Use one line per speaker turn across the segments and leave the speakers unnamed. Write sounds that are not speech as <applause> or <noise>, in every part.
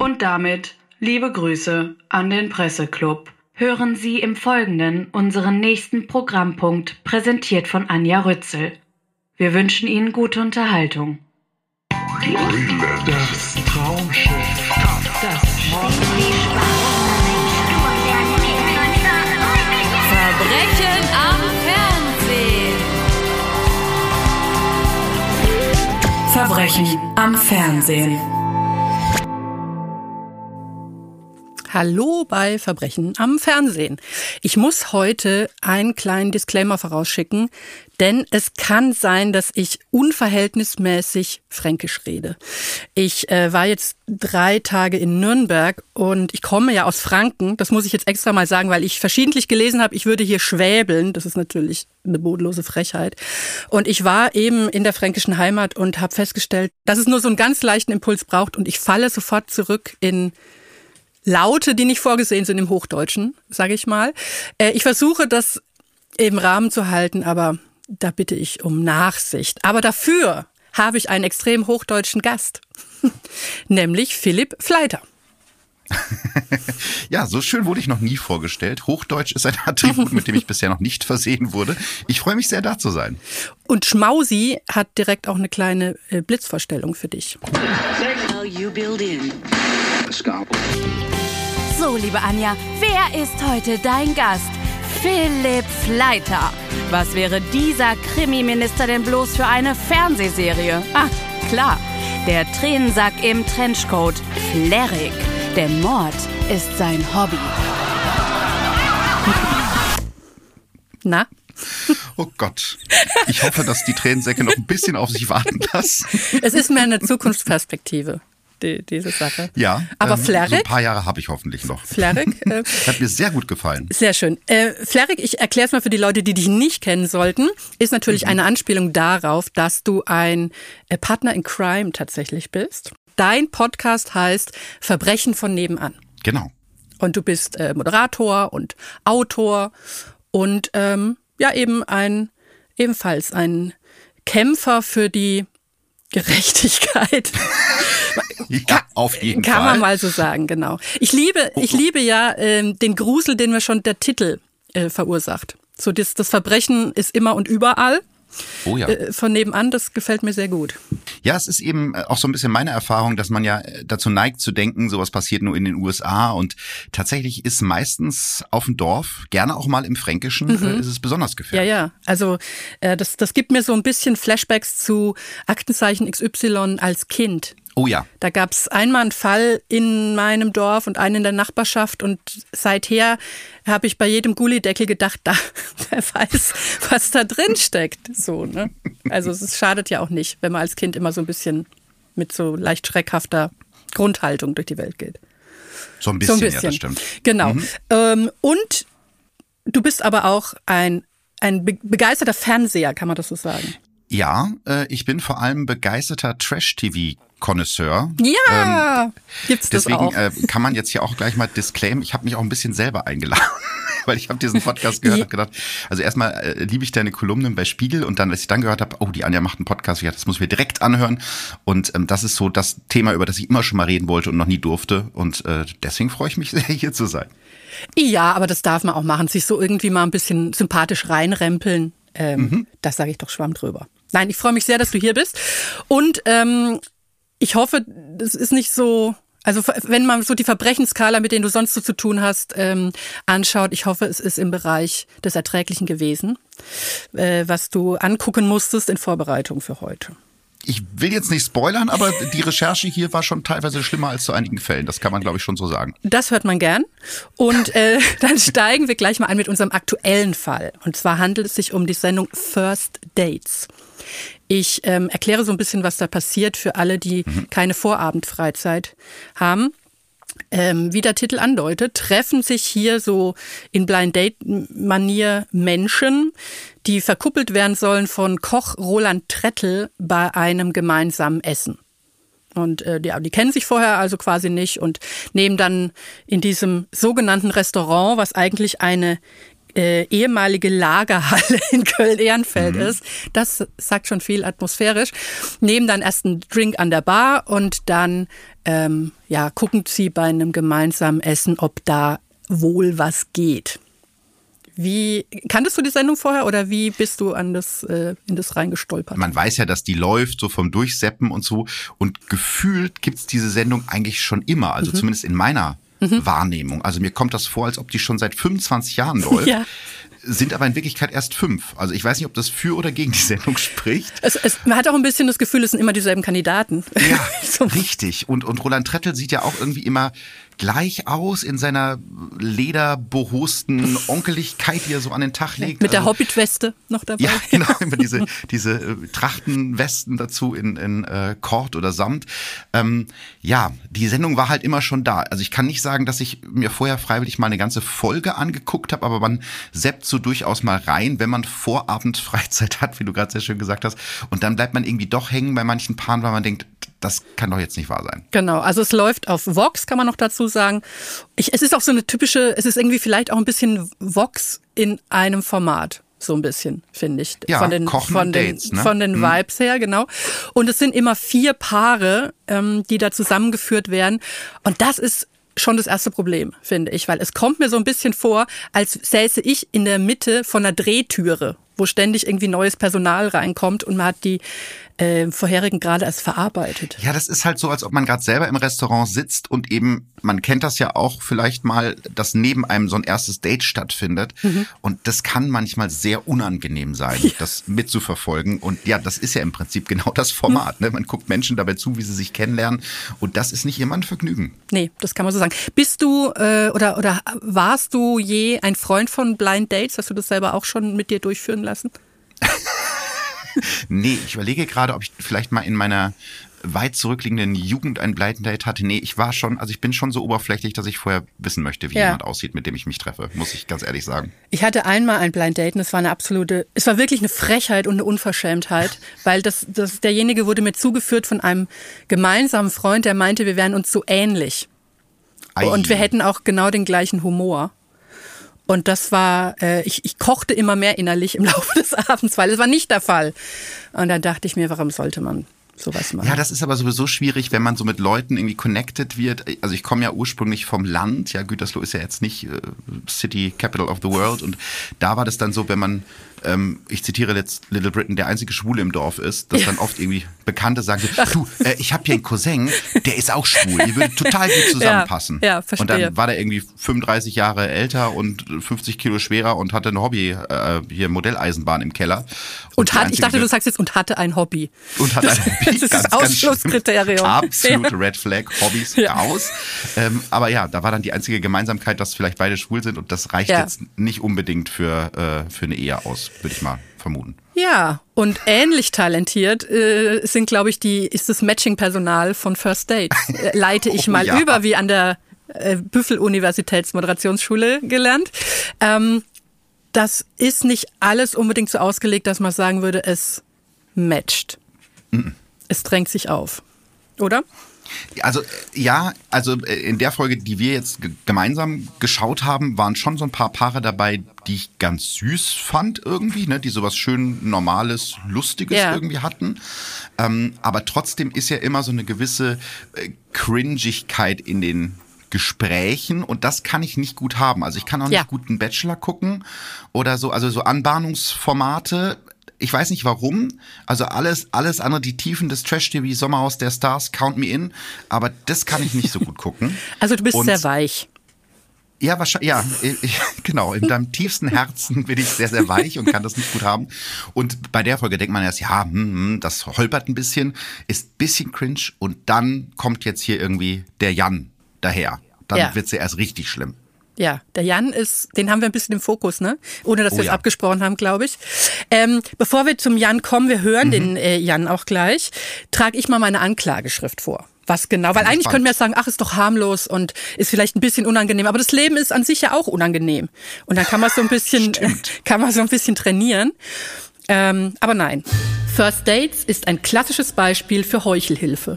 Und damit liebe Grüße an den Presseclub. Hören Sie im Folgenden unseren nächsten Programmpunkt, präsentiert von Anja Rützel. Wir wünschen Ihnen gute Unterhaltung.
Das Traumschiff. Das
Verbrechen am Fernsehen.
Verbrechen am Fernsehen.
Hallo bei Verbrechen am Fernsehen. Ich muss heute einen kleinen Disclaimer vorausschicken, denn es kann sein, dass ich unverhältnismäßig fränkisch rede. Ich äh, war jetzt drei Tage in Nürnberg und ich komme ja aus Franken. Das muss ich jetzt extra mal sagen, weil ich verschiedentlich gelesen habe, ich würde hier schwäbeln. Das ist natürlich eine bodenlose Frechheit. Und ich war eben in der fränkischen Heimat und habe festgestellt, dass es nur so einen ganz leichten Impuls braucht und ich falle sofort zurück in Laute, die nicht vorgesehen sind im Hochdeutschen, sage ich mal. Äh, ich versuche das im Rahmen zu halten, aber da bitte ich um Nachsicht. Aber dafür habe ich einen extrem hochdeutschen Gast, <laughs> nämlich Philipp Fleiter. <laughs>
ja, so schön wurde ich noch nie vorgestellt. Hochdeutsch ist ein Attribut, mit dem ich bisher noch nicht versehen wurde. Ich freue mich sehr, da zu sein.
Und Schmausi hat direkt auch eine kleine äh, Blitzvorstellung für dich.
So, liebe Anja, wer ist heute dein Gast? Philipp Fleiter. Was wäre dieser Krimiminister denn bloß für eine Fernsehserie? Ah, klar. Der Tränensack im Trenchcoat. Flerik. Denn Mord ist sein Hobby.
Na?
Oh Gott. Ich hoffe, dass die Tränensäcke noch ein bisschen auf sich warten lassen.
Es ist mehr eine Zukunftsperspektive die, diese Sache.
Ja.
Aber
ähm,
Flerik?
So ein paar Jahre habe ich hoffentlich noch.
Flerik? Äh, <laughs>
Hat mir sehr gut gefallen.
Sehr schön. Äh, Flerik, ich erkläre es mal für die Leute, die dich nicht kennen sollten, ist natürlich mhm. eine Anspielung darauf, dass du ein äh, Partner in Crime tatsächlich bist. Dein Podcast heißt Verbrechen von nebenan.
Genau.
Und du bist äh, Moderator und Autor und ähm, ja eben ein ebenfalls ein Kämpfer für die Gerechtigkeit.
ja, auf jeden
Kann
Fall.
man mal so sagen, genau. Ich liebe, ich liebe ja ähm, den Grusel, den mir schon der Titel äh, verursacht. So das, das Verbrechen ist immer und überall.
Oh ja.
Äh, von nebenan, das gefällt mir sehr gut.
Ja, es ist eben äh, auch so ein bisschen meine Erfahrung, dass man ja äh, dazu neigt zu denken, sowas passiert nur in den USA und tatsächlich ist meistens auf dem Dorf, gerne auch mal im Fränkischen, mhm. ist es besonders gefährlich.
Ja, ja. Also äh, das, das gibt mir so ein bisschen Flashbacks zu Aktenzeichen XY als Kind.
Oh ja.
Da gab es einmal einen Fall in meinem Dorf und einen in der Nachbarschaft und seither habe ich bei jedem Gullideckel gedacht, <laughs> da, wer weiß, was da drin steckt. So, ne? Also es schadet ja auch nicht, wenn man als Kind immer so ein bisschen mit so leicht schreckhafter Grundhaltung durch die Welt geht.
So ein bisschen, so ein bisschen. ja, das stimmt.
Genau. Mhm. Ähm, und du bist aber auch ein, ein begeisterter Fernseher, kann man das so sagen?
Ja, äh, ich bin vor allem begeisterter Trash-TV Connoisseur.
Ja, ähm, gibt's das
deswegen,
auch.
Äh, kann man jetzt hier auch gleich mal disclaimen. Ich habe mich auch ein bisschen selber eingeladen, <laughs> weil ich habe diesen Podcast gehört und gedacht, also erstmal äh, liebe ich deine Kolumnen bei Spiegel und dann, als ich dann gehört habe, oh, die Anja macht einen Podcast, dachte, das muss ich mir direkt anhören. Und ähm, das ist so das Thema, über das ich immer schon mal reden wollte und noch nie durfte. Und äh, deswegen freue ich mich <laughs> sehr, hier zu sein.
Ja, aber das darf man auch machen, sich so irgendwie mal ein bisschen sympathisch reinrempeln. Ähm, mhm. Das sage ich doch schwamm drüber. Nein, ich freue mich sehr, dass du hier bist. Und ähm, ich hoffe, das ist nicht so. Also wenn man so die Verbrechensskala, mit denen du sonst so zu tun hast, ähm, anschaut, ich hoffe, es ist im Bereich des Erträglichen gewesen, äh, was du angucken musstest in Vorbereitung für heute.
Ich will jetzt nicht spoilern, aber die Recherche hier war schon teilweise schlimmer als zu einigen Fällen. Das kann man, glaube ich, schon so sagen.
Das hört man gern. Und äh, <laughs> dann steigen wir gleich mal an mit unserem aktuellen Fall. Und zwar handelt es sich um die Sendung First Dates. Ich ähm, erkläre so ein bisschen, was da passiert für alle, die mhm. keine Vorabendfreizeit haben. Ähm, wie der Titel andeutet, treffen sich hier so in Blind Date-Manier Menschen, die verkuppelt werden sollen von Koch Roland Trettel bei einem gemeinsamen Essen. Und äh, die, die kennen sich vorher also quasi nicht und nehmen dann in diesem sogenannten Restaurant, was eigentlich eine äh, ehemalige Lagerhalle <laughs> in Köln-Ehrenfeld
Mhm.
ist. Das sagt schon viel atmosphärisch. Nehmen dann erst einen Drink an der Bar und dann ähm, ja, gucken sie bei einem gemeinsamen Essen, ob da wohl was geht. Wie kanntest du die Sendung vorher oder wie bist du an das, äh, in das reingestolpert?
Man weiß ja, dass die läuft, so vom Durchseppen und so. Und gefühlt gibt's diese Sendung eigentlich schon immer,
Mhm.
also zumindest in meiner Wahrnehmung. Also mir kommt das vor, als ob die schon seit 25 Jahren läuft.
Ja.
Sind aber in Wirklichkeit erst fünf. Also ich weiß nicht, ob das für oder gegen die Sendung spricht.
Es, es, man hat auch ein bisschen das Gefühl, es sind immer dieselben Kandidaten.
Ja, <laughs>
So.
richtig. Und, und Roland Trettel sieht ja auch irgendwie immer gleich aus in seiner lederbehosten Onkeligkeit, die er so an den Tag legt.
Mit der
Also-
Hobbit-Weste noch dabei.
Ja, genau, <laughs> immer diese, diese äh, Trachtenwesten dazu in, in äh, Kord oder Samt. Ähm, ja, die Sendung war halt immer schon da. Also ich kann nicht sagen, dass ich mir vorher freiwillig mal eine ganze Folge angeguckt habe, aber man seppt so durchaus mal rein, wenn man Vorabend Freizeit <laughs> hat, wie du gerade sehr schön gesagt hast. Und dann bleibt man irgendwie doch hängen bei manchen Paaren, weil man denkt, das kann doch jetzt nicht wahr sein.
Genau, also es läuft auf Vox, kann man noch dazu sagen. Ich, es ist auch so eine typische, es ist irgendwie vielleicht auch ein bisschen Vox in einem Format. So ein bisschen, finde ich.
Ja,
von den,
Kochen
von den,
Dates, ne?
Von den
Mhm.
Vibes her, genau. Und es sind immer vier Paare, ähm, die da zusammengeführt werden. Und das ist schon das erste Problem, finde ich, weil es kommt mir so ein bisschen vor, als säße ich in der Mitte von einer Drehtüre, wo ständig irgendwie neues Personal reinkommt und man hat die äh, vorherigen gerade erst verarbeitet.
Ja, das ist halt so, als ob man gerade selber im Restaurant sitzt und eben, man kennt das ja auch vielleicht mal, dass neben einem so ein erstes Date stattfindet. Und das kann manchmal sehr unangenehm sein, <laughs> das mitzuverfolgen. Und ja, das ist ja im Prinzip genau das Format. Ne? Man guckt Menschen dabei zu, wie sie sich kennenlernen. Und das ist nicht immer ein Vergnügen.
Nee, das kann man so sagen. Bist du äh, oder, oder warst du je ein Freund von Blind Dates? Hast du das selber auch schon mit dir durchführen lassen? <laughs>
Nee, ich überlege gerade, ob ich vielleicht mal in meiner weit zurückliegenden Jugend ein Blind Date hatte. Nee, ich war schon, also ich bin schon so oberflächlich, dass ich vorher wissen möchte, wie
Ja.
jemand aussieht, mit dem ich mich treffe, muss ich ganz ehrlich sagen.
Ich hatte einmal ein Blind Date und es war eine absolute, es war wirklich eine Frechheit und eine Unverschämtheit, <laughs> weil das, das, derjenige wurde mir zugeführt von einem gemeinsamen Freund, der meinte, wir wären uns so ähnlich.
Ei.
Und wir hätten auch genau den gleichen Humor. Und das war, äh, ich, ich kochte immer mehr innerlich im <laughs> Laufe des Abends, weil es war nicht der Fall. Und dann dachte ich mir, warum sollte man sowas machen?
Ja, das ist aber sowieso schwierig, wenn man so mit Leuten irgendwie connected wird. Also ich komme ja ursprünglich vom Land. Ja, Gütersloh ist ja jetzt nicht äh, City Capital of the World. Und da war das dann so, wenn man, ähm, ich zitiere jetzt Little Britain, der einzige Schwule im Dorf ist, dass dann oft irgendwie <laughs> Bekannte sagen, du, äh, ich habe hier einen Cousin, der ist auch schwul. Ihr würdet total gut <laughs> zusammenpassen.
Ja, ja, verstehe.
Und dann war der irgendwie 35 Jahre älter und 50 Kilo schwerer und hatte ein Hobby, äh, hier Modelleisenbahn im Keller.
und
die
hat, ich dachte, du sagst jetzt, und hatte ein Hobby.
und hat ein <laughs> Hobby.
das ist
Ganz,
das. Ausschlusskriterium.
Absolute
Ja.
Red Flag, Hobbys
Ja.
raus. Ähm, aber ja, da war dann die einzige Gemeinsamkeit, dass vielleicht beide schwul sind und das reicht
Ja.
jetzt nicht unbedingt für, äh, für eine Ehe aus, würde ich mal vermuten.
Ja, und ähnlich talentiert äh, sind, glaube ich, die ist das Matching-Personal von First Date. <laughs> Äh, leite ich
Oh,
mal
ja.
über, wie an der äh, Büffel-Universitätsmoderationsschule gelernt. Ähm, das ist nicht alles unbedingt so ausgelegt, dass man sagen würde, es matcht. Es drängt sich auf. Oder?
Also ja, also äh, in der Folge, die wir jetzt ge- gemeinsam geschaut haben, waren schon so ein paar Paare dabei, die ich ganz süß fand irgendwie, ne, die sowas schön normales, lustiges
Ja.
irgendwie hatten. Ähm, aber trotzdem ist ja immer so eine gewisse äh, Cringigkeit in den Gesprächen und das kann ich nicht gut haben. Also ich kann auch nicht
Ja.
gut einen Bachelor gucken oder so, also so Anbahnungsformate. Ich weiß nicht warum. Also alles, alles andere, die Tiefen des Trash-TV, Sommerhaus der Stars, count me in. Aber das kann ich nicht so gut gucken. <laughs>
Also du bist
Und-
sehr weich.
Ja, wahrscheinlich, ja, ich, <laughs> genau. In deinem tiefsten Herzen bin ich sehr, sehr weich und kann das nicht gut haben. Und bei der Folge denkt man erst, ja, hm, hm, das holpert ein bisschen, ist ein bisschen cringe und dann kommt jetzt hier irgendwie der Jan daher. Dann
Ja.
wird's ja erst richtig schlimm.
Ja, der Jan ist, den haben wir ein bisschen im Fokus, ne? Ohne dass
Oh
wir es
ja.
abgesprochen haben, glaube ich. Ähm, bevor wir zum Jan kommen, wir hören
Mhm.
den äh, Jan auch gleich, trage ich mal meine Anklageschrift vor. Was genau? Weil eigentlich könnten wir sagen, ach, ist doch harmlos und ist vielleicht ein bisschen unangenehm, aber das Leben ist an sich ja auch unangenehm. Und dann kann man so ein bisschen, <laughs> <laughs> kann man so ein bisschen trainieren. Ähm, aber nein. First Dates ist ein klassisches Beispiel für Heuchelhilfe.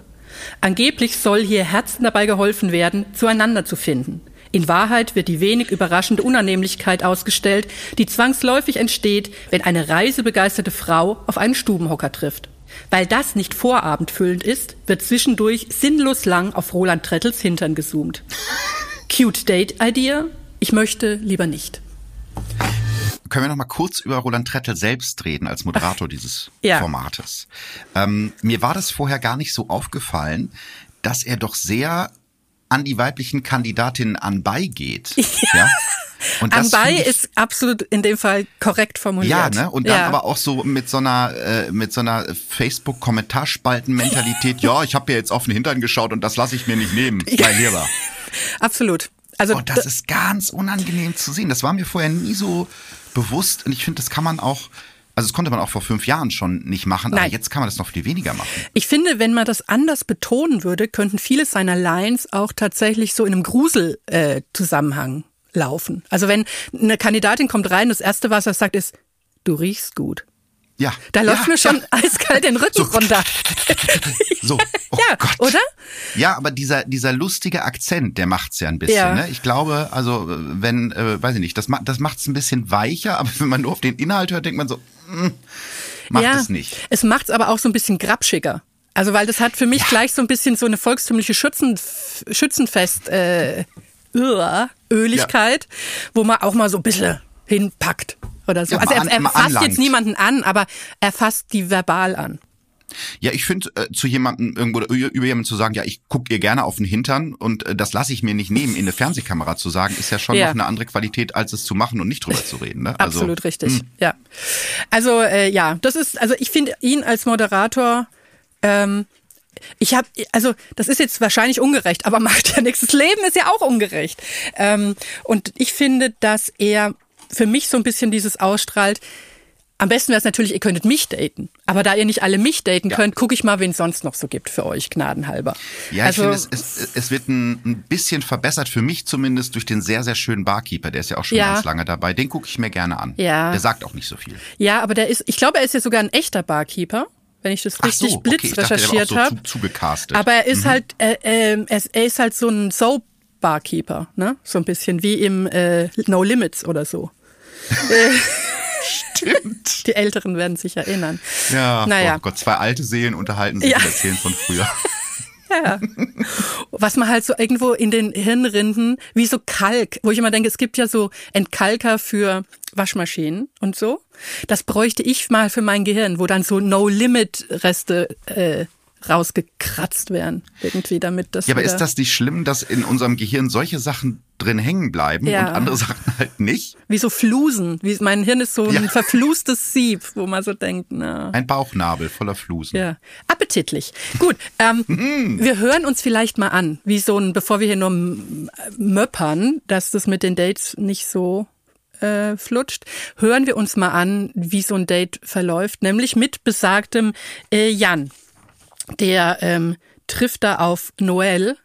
Angeblich soll hier Herzen dabei geholfen werden, zueinander zu finden. In Wahrheit wird die wenig überraschende Unannehmlichkeit ausgestellt, die zwangsläufig entsteht, wenn eine reisebegeisterte Frau auf einen Stubenhocker trifft. Weil das nicht vorabendfüllend ist, wird zwischendurch sinnlos lang auf Roland Trettels Hintern gezoomt. Cute Date Idea? Ich möchte lieber nicht.
Können wir noch mal kurz über Roland Trettel selbst reden als Moderator dieses
Ja.
Formates? Ähm, mir war das vorher gar nicht so aufgefallen, dass er doch sehr an die weiblichen Kandidatinnen anbeigeht. Ja. Und das
Anbei
ich-
ist absolut in dem Fall korrekt formuliert.
Ja, ne? Und dann
Ja.
aber auch so mit so einer äh, mit so einer Facebook-Kommentarspalten-Mentalität. <laughs> ja, ich habe ja jetzt auf den Hintern geschaut und das lasse ich mir nicht nehmen, mein Lieber. <laughs>
Absolut. Also
Und das ist ganz unangenehm zu sehen. Das war mir vorher nie so bewusst. Und ich finde, das kann man auch, also das konnte man auch vor fünf Jahren schon nicht machen, aber
Nein.
jetzt kann man das noch viel weniger machen.
Ich finde, wenn man das anders betonen würde, könnten viele seiner Lines auch tatsächlich so in einem Grusel-Zusammenhang äh, laufen. Also wenn eine Kandidatin kommt rein, das erste, was er sagt, ist, du riechst gut.
Ja.
Da läuft
ja,
mir schon
Ja,
eiskalt den Rücken runter. <laughs>
so. <laughs> Oh
ja,
Gott.
oder?
Ja, aber dieser, dieser lustige Akzent, der macht's ja ein bisschen.
Ja.
Ne? Ich glaube, also wenn, äh, weiß ich nicht, das, ma das macht's ein bisschen weicher, <laughs> aber wenn man nur auf den Inhalt hört, denkt man so, mm, macht es nicht.
Es macht's aber auch so ein bisschen grapschiger. Also weil das hat für mich gleich so ein bisschen so eine volkstümliche Schützen, Schützenfest äh, Öligkeit, wo man auch mal so ein bisschen hinpackt oder so.
Ja,
also er, er fasst jetzt niemanden an, aber er fasst die verbal an.
Ja, ich finde, äh, zu jemandem irgendwo oder über jemanden zu sagen, ja, ich guck ihr gerne auf den Hintern und äh, das lasse ich mir nicht nehmen, in eine Fernsehkamera zu sagen, ist ja schon
Ja.
noch eine andere Qualität, als es zu machen und nicht drüber zu reden. Ne? Also,
Absolut richtig. Ja. Also äh, ja, das ist, also ich finde ihn als Moderator, ähm, ich habe, also das ist jetzt wahrscheinlich ungerecht, aber <laughs> macht ja nichts. Das Leben ist ja auch ungerecht. Ähm, und ich finde, dass er für mich so ein bisschen dieses ausstrahlt. Am besten wäre es natürlich, ihr könntet mich daten. Aber da ihr nicht alle mich daten
Ja.
könnt, gucke ich mal, wen es sonst noch so gibt für euch, gnadenhalber.
Ja,
also,
ich finde, es, es, es wird ein, ein bisschen verbessert, für mich zumindest, durch den sehr, sehr schönen Barkeeper. Der ist ja auch schon
Ja.
ganz lange dabei. Den gucke ich mir gerne an.
Ja.
Der sagt auch nicht so viel.
Ja, aber der ist, ich glaube, er ist ja sogar ein echter Barkeeper, wenn ich das richtig
so, okay.
blitz
auch
recherchiert
so
habe.
zu, zugecastet.
Aber er ist halt, äh, ähm, er, ist- halt so ein Soap-Barkeeper, ne? So ein bisschen wie im äh, No Limits oder so. <laughs>
Stimmt.
Die Älteren werden sich erinnern.
Ja,
Naja.
oh Gott, zwei alte Seelen unterhalten sich
Ja.
und erzählen von früher. <laughs>
Ja. Was man halt so irgendwo in den Hirnrinden, wie so Kalk, wo ich immer denke, es gibt ja so Entkalker für Waschmaschinen und so. Das bräuchte ich mal für mein Gehirn, wo dann so No-Limit-Reste äh, rausgekratzt werden. Irgendwie, damit das.
Ja, aber ist das nicht schlimm, dass in unserem Gehirn solche Sachen drin hängen bleiben
Ja.
und andere Sachen halt nicht?
Wie so Flusen. Wie, mein Hirn ist so ein
Ja. <laughs>
verflustes Sieb, wo man so denkt, na.
Ein Bauchnabel voller Flusen.
Ja, appetitlich. Gut, ähm, <laughs> wir hören uns vielleicht mal an, wie so ein, bevor wir hier nur m- möppern, dass das mit den Dates nicht so äh, flutscht, hören wir uns mal an, wie so ein Date verläuft, nämlich mit besagtem äh, Jan. Der ähm, trifft da auf Noel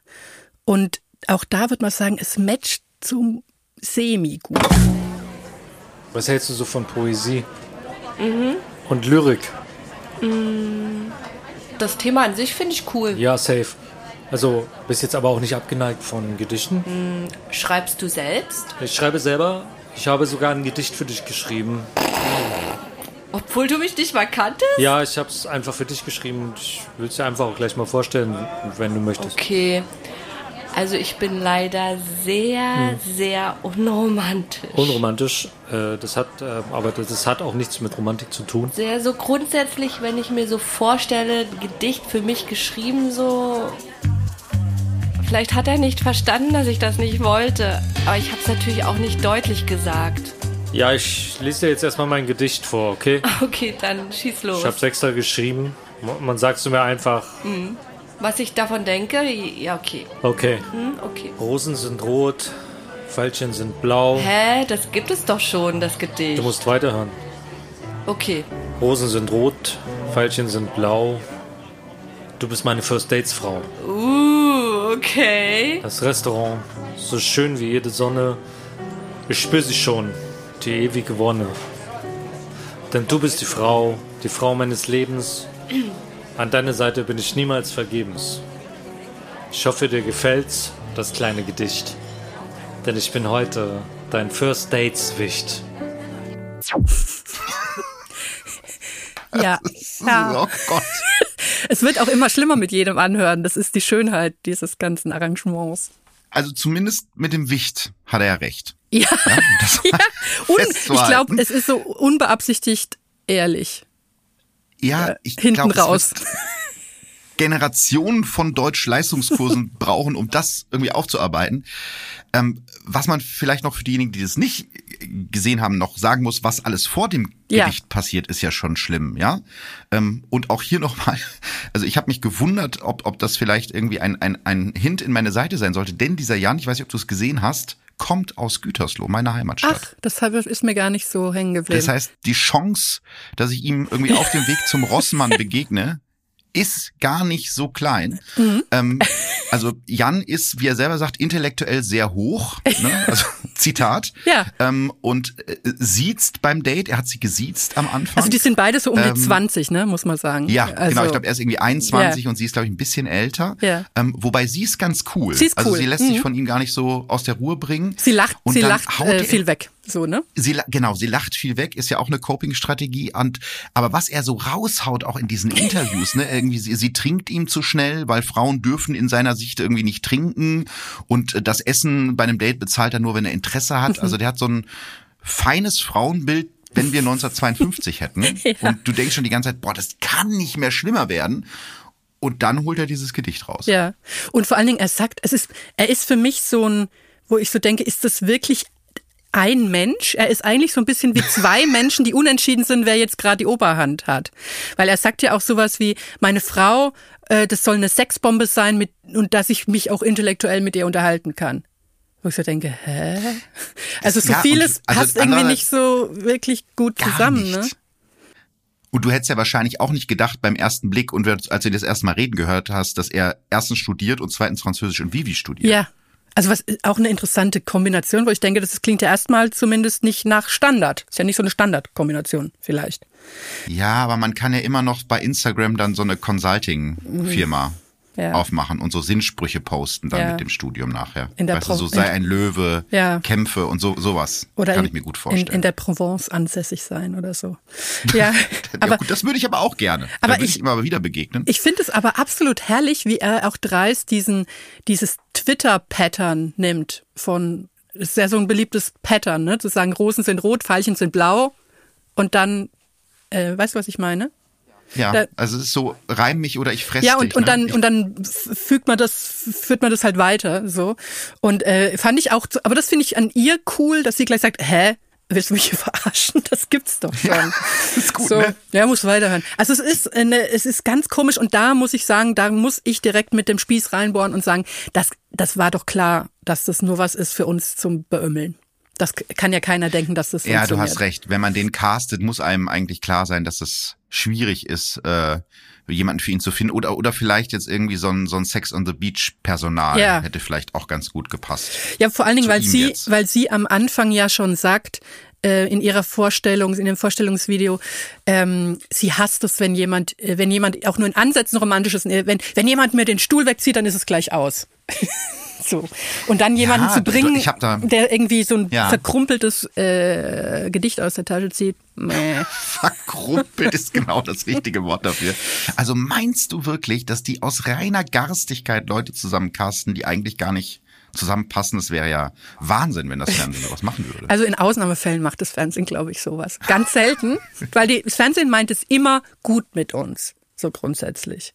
und auch da wird man sagen, es matcht zum Semi gut.
Was hältst du so von Poesie? Und Lyrik?
Das Thema an sich finde ich cool.
Ja, safe. Also, bist jetzt aber auch nicht abgeneigt von Gedichten.
Schreibst du selbst?
Ich schreibe selber. Ich habe sogar ein Gedicht für dich geschrieben.
Obwohl du mich nicht mal kanntest?
Ja, ich habe es einfach für dich geschrieben und ich will es dir einfach auch gleich mal vorstellen, wenn du möchtest.
Okay. Also ich bin leider sehr, sehr unromantisch.
Unromantisch, äh, das hat, äh, aber das, das hat auch nichts mit Romantik zu tun.
Sehr so grundsätzlich, wenn ich mir so vorstelle, ein Gedicht für mich geschrieben, so. Vielleicht hat er nicht verstanden, dass ich das nicht wollte. Aber ich habe es natürlich auch nicht deutlich gesagt.
Ja, ich lese dir jetzt erstmal mein Gedicht vor, okay? <laughs>
Okay, dann schieß los.
Ich habe es extra geschrieben. Man sagst du mir einfach,
Was ich davon denke, ja, okay.
okay,
Hm, okay.
Rosen sind rot, Veilchen sind blau.
Hä, das gibt es doch schon, das Gedicht.
Du musst weiterhören.
Okay.
Rosen sind rot, Veilchen sind blau. Du bist meine First Dates Frau.
Uh, okay.
Das Restaurant, so schön wie jede Sonne. Ich spür sie schon, die ewige Wonne. Denn du bist die Frau, die Frau meines Lebens. An deiner Seite bin ich niemals vergebens. Ich hoffe, dir gefällt's, das kleine Gedicht. denn ich bin heute dein First Dates Wicht.
Ja. <laughs> ja.
Oh Gott. <laughs>
Es wird auch immer schlimmer mit jedem Anhören. Das ist die Schönheit dieses ganzen Arrangements.
Also zumindest mit dem Wicht hat er ja recht. <laughs>
Ja,
das
ja. <laughs> Und ich glaube, es ist so unbeabsichtigt ehrlich.
Ja, ich
Hinten
glaube, es
raus. <laughs>
Generationen von Deutsch-Leistungskursen brauchen, um das irgendwie aufzuarbeiten. Ähm, was man vielleicht noch für diejenigen, die das nicht gesehen haben, noch sagen muss, was alles vor dem
Ja.
Gedicht passiert, ist ja schon schlimm, ja. Ähm, und auch hier nochmal, also ich habe mich gewundert, ob, ob das vielleicht irgendwie ein, ein, ein Hint in meine Seite sein sollte, denn dieser Jan, ich weiß nicht, ob du es gesehen hast, kommt aus Gütersloh, meine Heimatstadt.
Ach, das ist mir gar nicht so hängen geblieben.
Das heißt, die Chance, dass ich ihm irgendwie auf dem Weg zum Rossmann begegne, ist gar nicht so klein.
Mhm.
Ähm, also Jan ist, wie er selber sagt, intellektuell sehr hoch. Ne? Also <laughs> Zitat.
Ja.
Ähm, und äh, siezt beim Date. Er hat sie gesiezt am Anfang.
also die sind beide so um die
Ähm,
20, ne, muss man sagen.
ja,
also,
genau. Ich glaube, er ist irgendwie 21 und sie ist, glaube ich, ein bisschen älter.
Ja.
Ähm, wobei sie ist ganz cool.
Sie ist
Also
cool.
sie lässt
Mhm.
sich von ihm gar nicht so aus der Ruhe bringen.
sie lacht,
Und
sie lacht
haut
äh, viel weg, so, ne?
Sie, genau, sie lacht viel weg, ist ja auch eine Coping-Strategie. Und aber was er so raushaut, auch in diesen Interviews, ne, irgendwie sie, sie trinkt ihm zu schnell, weil Frauen dürfen in seiner Sicht irgendwie nicht trinken und äh, das Essen bei einem Date bezahlt er nur, wenn er Interesse hat. <laughs> Also der hat so ein feines Frauenbild, wenn wir 1952 <laughs> hätten. Und du denkst schon die ganze Zeit, boah, das kann nicht mehr schlimmer werden. Und dann holt er dieses Gedicht raus.
Ja. Und vor allen Dingen, er sagt, es ist, er ist für mich so ein, wo ich so denke, ist das wirklich ein Mensch? Er ist eigentlich so ein bisschen wie zwei <laughs> Menschen, die unentschieden sind, wer jetzt gerade die Oberhand hat. Weil er sagt ja auch sowas wie, meine Frau, äh, das soll eine Sexbombe sein mit, und dass ich mich auch intellektuell mit ihr unterhalten kann. Wo ich so denke, hä? Also so
Ja, und-
vieles
also
passt irgendwie nicht so wirklich gut zusammen,
nicht.
ne?
Und du hättest ja wahrscheinlich auch nicht gedacht beim ersten Blick und als du das erste Mal reden gehört hast, dass er erstens studiert und zweitens Französisch und Vivi studiert.
Ja. Also was auch eine interessante Kombination, wo ich denke, das klingt ja erstmal zumindest nicht nach Standard. Ist ja nicht so eine Standardkombination vielleicht.
Ja, aber man kann ja immer noch bei Instagram dann so eine Consulting-Firma
Ja.
aufmachen und so Sinnsprüche posten dann
Ja.
mit dem Studium nachher.
In der
weißt du, so
Pro-
sei
in-
ein Löwe,
Ja.
kämpfe und so sowas.
Oder
kann
in,
ich mir gut
in,
vorstellen.
in der Provence ansässig sein oder so. <laughs> Ja, <laughs> aber
gut, das würde ich aber auch gerne.
Aber
da würde
ich-
ich, immer wieder begegnen.
ich finde es aber absolut herrlich, wie er auch dreist diesen, dieses Twitter-Pattern nimmt von, ist ja so ein beliebtes Pattern, ne? Zu sagen, Rosen sind rot, Veilchen sind blau und dann, äh, weißt du, was ich meine?
Ja,
da-
also es ist so, reim mich oder ich fresse
Ja,
dich.
und, und
ne?
dann
ich,
und dann fügt man das, führt man das halt weiter so. Und äh, fand ich auch, zu- aber das finde ich an ihr cool, dass sie gleich sagt, hä, willst du mich hier <laughs> verarschen? Das gibt's doch schon. <laughs>
ist gut,
so,
ne?
Ja, muss weiterhören. Also es ist, eine, es ist ganz komisch und da muss ich sagen, da muss ich direkt mit dem Spieß reinbohren und sagen, das, das war doch klar, dass das nur was ist für uns zum Beömmeln. Das kann ja keiner denken, dass das
Ja, du hast recht. Wenn man den castet, muss einem eigentlich klar sein, dass es schwierig ist, äh, jemanden für ihn zu finden. Oder, oder vielleicht jetzt irgendwie so ein, so ein Sex on the Beach Personal
Ja.
hätte vielleicht auch ganz gut gepasst.
Ja, vor allen Dingen, weil sie,
jetzt.
weil sie am Anfang ja schon sagt, äh, in ihrer Vorstellung, in dem Vorstellungsvideo, ähm, sie hasst es, wenn jemand, äh, wenn jemand auch nur in Ansätzen romantisch ist, äh, wenn, wenn jemand mir den Stuhl wegzieht, dann ist es gleich aus. <laughs> so. Und dann jemanden
Ja,
zu bringen,
da-
der irgendwie so ein
Ja.
verkrumpeltes äh, Gedicht aus der Tasche zieht. <laughs>
Verkrumpelt ist genau das richtige Wort dafür. Also meinst du wirklich, dass die aus reiner Garstigkeit Leute zusammencasten, die eigentlich gar nicht zusammenpassen? Das wäre ja Wahnsinn, wenn das Fernsehen sowas machen würde.
Also in Ausnahmefällen macht das Fernsehen, glaube ich, sowas. Ganz selten, weil die, das Fernsehen meint es immer gut mit uns, so grundsätzlich.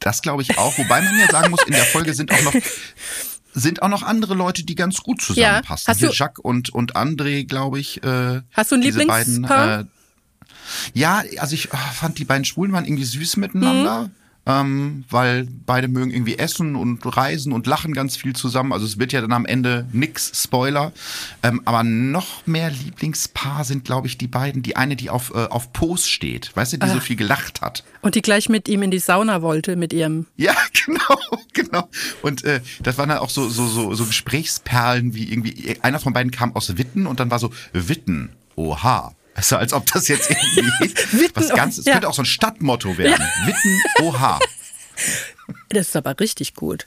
Das glaube ich auch, wobei man ja sagen muss, in der Folge sind auch noch sind auch noch andere Leute, die ganz gut zusammenpassen.
Hast
Hier
du-
Jacques und und André, glaube ich. Äh,
Hast du ein
diese
Lieblingspaar?
Beiden, äh, ja, also ich ah, fand die beiden Schwulen waren irgendwie süß miteinander.
Mhm.
Ähm, weil beide mögen irgendwie essen und reisen und lachen ganz viel zusammen. Also es wird ja dann am Ende nix, Spoiler. Ähm, aber noch mehr Lieblingspaar sind, glaube ich, die beiden. Die eine, die auf, äh, auf Pose steht, weißt du, die
Ah.
so viel gelacht hat.
Und die gleich mit ihm in die Sauna wollte, mit ihrem
Ja, <laughs> genau, genau. Und äh, das waren dann auch so, so, so, so Gesprächsperlen, wie irgendwie, einer von beiden kam aus Witten und dann war so, Witten, oha. Also als ob das jetzt irgendwie <laughs>
Witten,
was ganz, es
ja.
könnte auch so ein Stadtmotto werden. Witten, oha. <laughs>
Das ist aber richtig gut.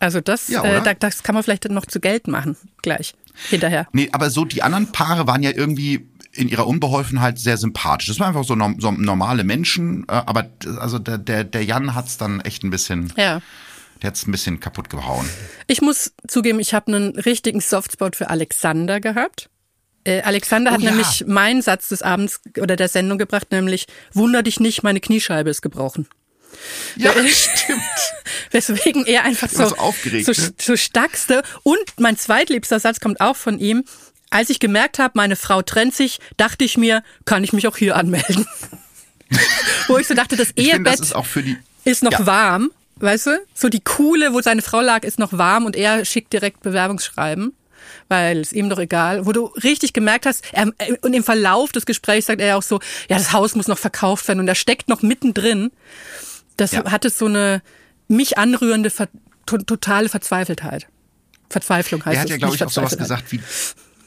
Also das,
Ja,
äh,
oder?
da, das kann man vielleicht noch zu Geld machen, gleich, hinterher.
Nee, aber so die anderen Paare waren ja irgendwie in ihrer Unbeholfenheit sehr sympathisch. Das waren einfach so, so normale Menschen, äh, aber also der, der, der Jan hat's dann echt ein bisschen,
Ja.
der hat's ein bisschen kaputt gehauen.
Ich muss zugeben, ich habe einen richtigen Softspot für Alexander gehabt. Äh, Alexander
Oh
hat
ja.
nämlich meinen Satz des Abends oder der Sendung gebracht, nämlich Wunder dich nicht, meine Kniescheibe ist gebrochen.
Ja, <laughs> stimmt. <laughs>
Weswegen er einfach so,
so aufgeregt,
so,
ne?
so stackste. Und mein zweitliebster Satz kommt auch von ihm. Als ich gemerkt habe, meine Frau trennt sich, dachte ich mir, kann ich mich auch hier anmelden. <laughs> Wo ich so dachte, das
Ich finde, das
Ehebett
ist
ist noch
Ja.
warm, weißt du? So die Kuhle, wo seine Frau lag, ist noch warm und er schickt direkt Bewerbungsschreiben, weil es ihm doch egal. Wo du richtig gemerkt hast, er, äh, und im Verlauf des Gesprächs sagt er auch so, ja, das Haus muss noch verkauft werden und er steckt noch mittendrin. Das
Ja.
hatte so eine mich anrührende, ver to totale Verzweifeltheit. Verzweiflung heißt
er hat
es.
ja, glaube ich, auch sowas gesagt wie,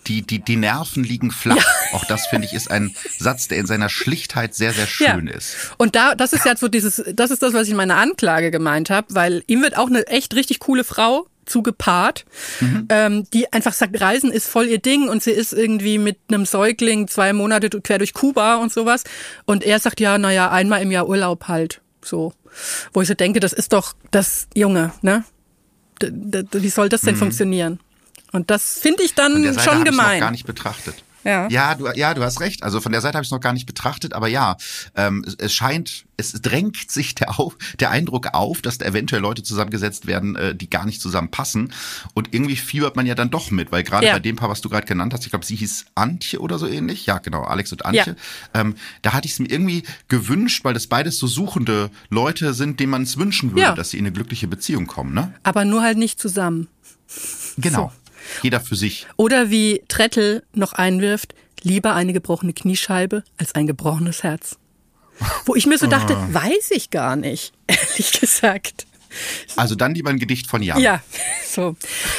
die, die, die Nerven liegen flach. Auch das, finde ich, ist ein Satz, der in seiner Schlichtheit sehr, sehr schön ist.
Und da, das ist ja so dieses, das ist das, was ich in meiner Anklage gemeint habe, weil ihm wird auch eine echt richtig coole Frau zugepaart, ähm, die einfach sagt, Reisen ist voll ihr Ding und sie ist irgendwie mit einem Säugling zwei Monate quer durch Kuba und sowas. Und er sagt, ja, naja, einmal im Jahr Urlaub halt. So. Wo ich so denke, das ist doch das Junge, ne? D wie soll das denn funktionieren? Und das finde ich dann schon gemein.
gar nicht betrachtet.
Ja.
Ja, du, ja, du hast recht. Also von der Seite habe ich es noch gar nicht betrachtet, aber ja, ähm, es, es scheint, es drängt sich der, auf, der Eindruck auf, dass da eventuell Leute zusammengesetzt werden, äh, die gar nicht zusammenpassen. Und irgendwie fiebert man ja dann doch mit, weil gerade
Ja.
bei dem Paar, was du gerade genannt hast, ich glaube, sie hieß Antje oder so ähnlich. Ja, genau, Alex und Antje. Ähm, da hatte ich es mir irgendwie gewünscht, weil das beides so suchende Leute sind, denen man es wünschen würde,
Ja.
dass sie in eine glückliche Beziehung kommen. Ne?
Aber nur halt nicht zusammen.
Genau. Jeder für sich.
Oder wie Trettel noch einwirft, lieber eine gebrochene Kniescheibe als ein gebrochenes Herz. Wo ich mir so dachte,
Ah.
weiß ich gar nicht, <laughs> ehrlich gesagt.
Also dann lieber ein Gedicht von Jan.
Ja, <laughs> so.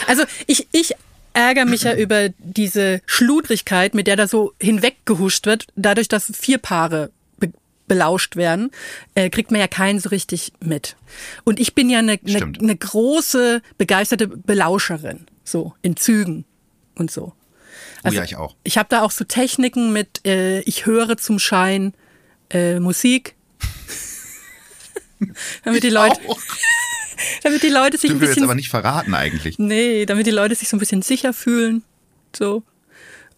Also ich, ich ärgere mich ja über diese Schludrigkeit, mit der da so hinweggehuscht wird, dadurch, dass vier Paare be belauscht werden, äh, kriegt man ja keinen so richtig mit. Und ich bin ja eine, eine, eine große, begeisterte Belauscherin, so in Zügen und so.
Oh ja, ich auch.
Ich habe da auch so Techniken mit, äh, ich höre zum Schein äh, Musik. <laughs> damit die Leute, <laughs> damit die Leute sich
Du
ein
willst jetzt
bisschen
aber nicht verraten eigentlich.
Nee, damit die Leute sich so ein bisschen sicher fühlen. So.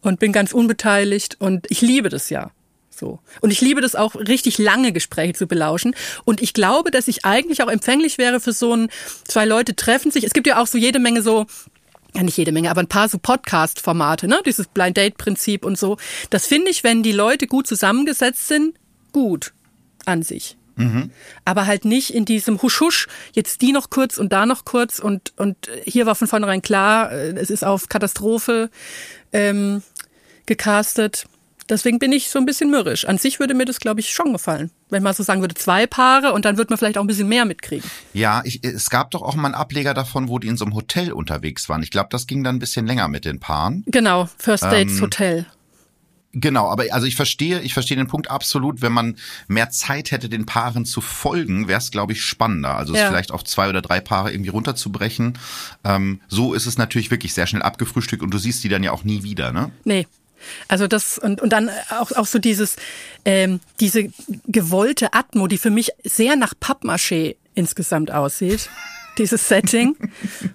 Und bin ganz unbeteiligt. Und ich liebe das ja. So. Und ich liebe das auch, richtig lange Gespräche zu belauschen. Und ich glaube, dass ich eigentlich auch empfänglich wäre für so ein, zwei Leute treffen sich. Es gibt ja auch so jede Menge so, ja nicht jede Menge, aber ein paar so Podcast-Formate, ne? Dieses Blind Date-Prinzip und so. Das finde ich, wenn die Leute gut zusammengesetzt sind, gut an sich. Aber halt nicht in diesem Husch-Husch, jetzt die noch kurz und da noch kurz und, und hier war von vornherein klar, äh, es ist auf Katastrophe ähm, gecastet. Deswegen bin ich so ein bisschen mürrisch. An sich würde mir das, glaube ich, schon gefallen. Wenn man so sagen würde, zwei Paare und dann würde man vielleicht auch ein bisschen mehr mitkriegen.
Ja, ich, es gab doch auch mal einen Ableger davon, wo die in so einem Hotel unterwegs waren. Ich glaube, das ging dann ein bisschen länger mit den Paaren.
Genau, First Dates
Ähm,
Hotel.
Genau, aber also ich verstehe, ich verstehe den Punkt absolut. Wenn man mehr Zeit hätte, den Paaren zu folgen, wäre es, glaube ich, spannender. Also es
Ja.
vielleicht auf zwei oder drei Paare irgendwie runterzubrechen. Ähm, so ist es natürlich wirklich sehr schnell abgefrühstückt und du siehst die dann ja auch nie wieder, ne?
Nee. Also das und, und dann auch, auch so dieses, ähm, diese gewollte Atmo, die für mich sehr nach Pappmaché insgesamt aussieht. <laughs> Dieses Setting,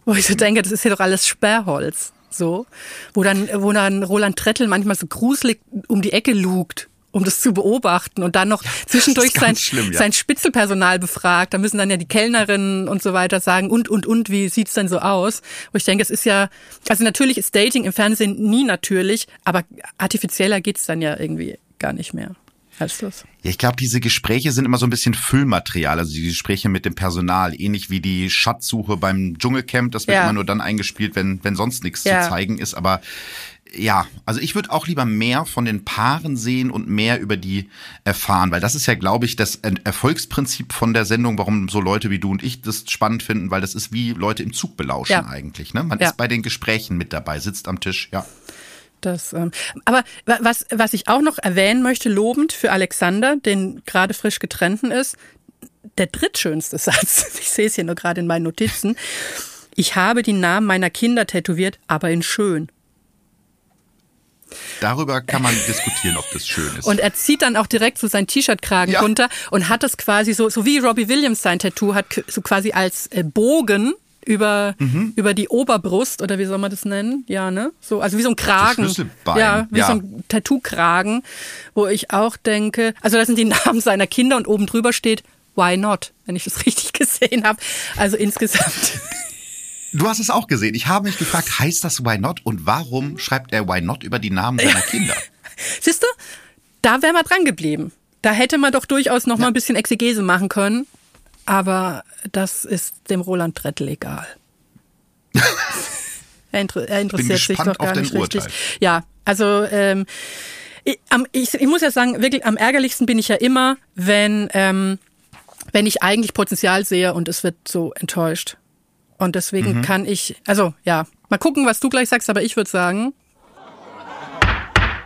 wo ich so denke, das ist hier doch alles Sperrholz. So. Wo dann, wo dann Roland Trettel manchmal so gruselig um die Ecke lugt, um das zu beobachten und dann noch zwischendurch
ist
sein,
schlimm, ja.
sein Spitzelpersonal befragt. Da müssen dann ja die Kellnerinnen und so weiter sagen, und, und, und, wie sieht's denn so aus? Wo ich denke, es ist ja, also natürlich ist Dating im Fernsehen nie natürlich, aber artifizieller geht's dann ja irgendwie gar nicht mehr als das.
Ja, ich glaube, diese Gespräche sind immer so ein bisschen Füllmaterial, also die Gespräche mit dem Personal, ähnlich wie die Schatzsuche beim Dschungelcamp. Das wird
Ja.
immer nur dann eingespielt, wenn, wenn sonst nichts
Ja.
zu zeigen ist. Aber ja, also ich würde auch lieber mehr von den Paaren sehen und mehr über die erfahren, weil das ist ja, glaube ich, das Erfolgsprinzip von der Sendung, warum so Leute wie du und ich das spannend finden, weil das ist wie Leute im Zug belauschen
Ja.
eigentlich. Ne? Man
Ja.
ist bei den Gesprächen mit dabei, sitzt am Tisch, ja.
Das, ähm, aber wa- was, was ich auch noch erwähnen möchte, lobend für Alexander, den gerade frisch getrennten ist, der drittschönste <laughs> Satz, ich sehe es hier nur gerade in meinen Notizen, Ich habe die Namen meiner Kinder tätowiert, aber in schön.
Darüber kann man diskutieren, ob das schön ist.
Und er zieht dann auch direkt so sein T-Shirt-Kragen
Ja.
runter und hat das quasi so, so wie Robbie Williams sein Tattoo hat, so quasi als äh, Bogen über,
Mhm.
über die Oberbrust oder wie soll man das nennen? Ja, ne? So, also wie so ein Kragen. Ja, wie
ja.
so ein Tattoo-Kragen, wo ich auch denke, also das sind die <laughs> Namen seiner Kinder und oben drüber steht, why not? Wenn ich das <laughs> richtig gesehen habe. Also insgesamt.
Du hast es auch gesehen. Ich habe mich gefragt, heißt das Why Not? Und warum schreibt er Why Not über die Namen seiner Kinder? <laughs>
Siehst du, da wäre man dran geblieben. Da hätte man doch durchaus noch mal ein bisschen Exegese machen können. Aber das ist dem Roland Trettel egal. <laughs> er, inter er interessiert sich doch gar nicht richtig. Ja, also ähm, ich, am, ich, ich muss ja sagen, wirklich am ärgerlichsten bin ich ja immer, wenn, ähm, wenn ich eigentlich Potenzial sehe und es wird so enttäuscht. Und deswegen
Mhm.
kann ich, also ja, mal gucken, was du gleich sagst, aber ich würde sagen,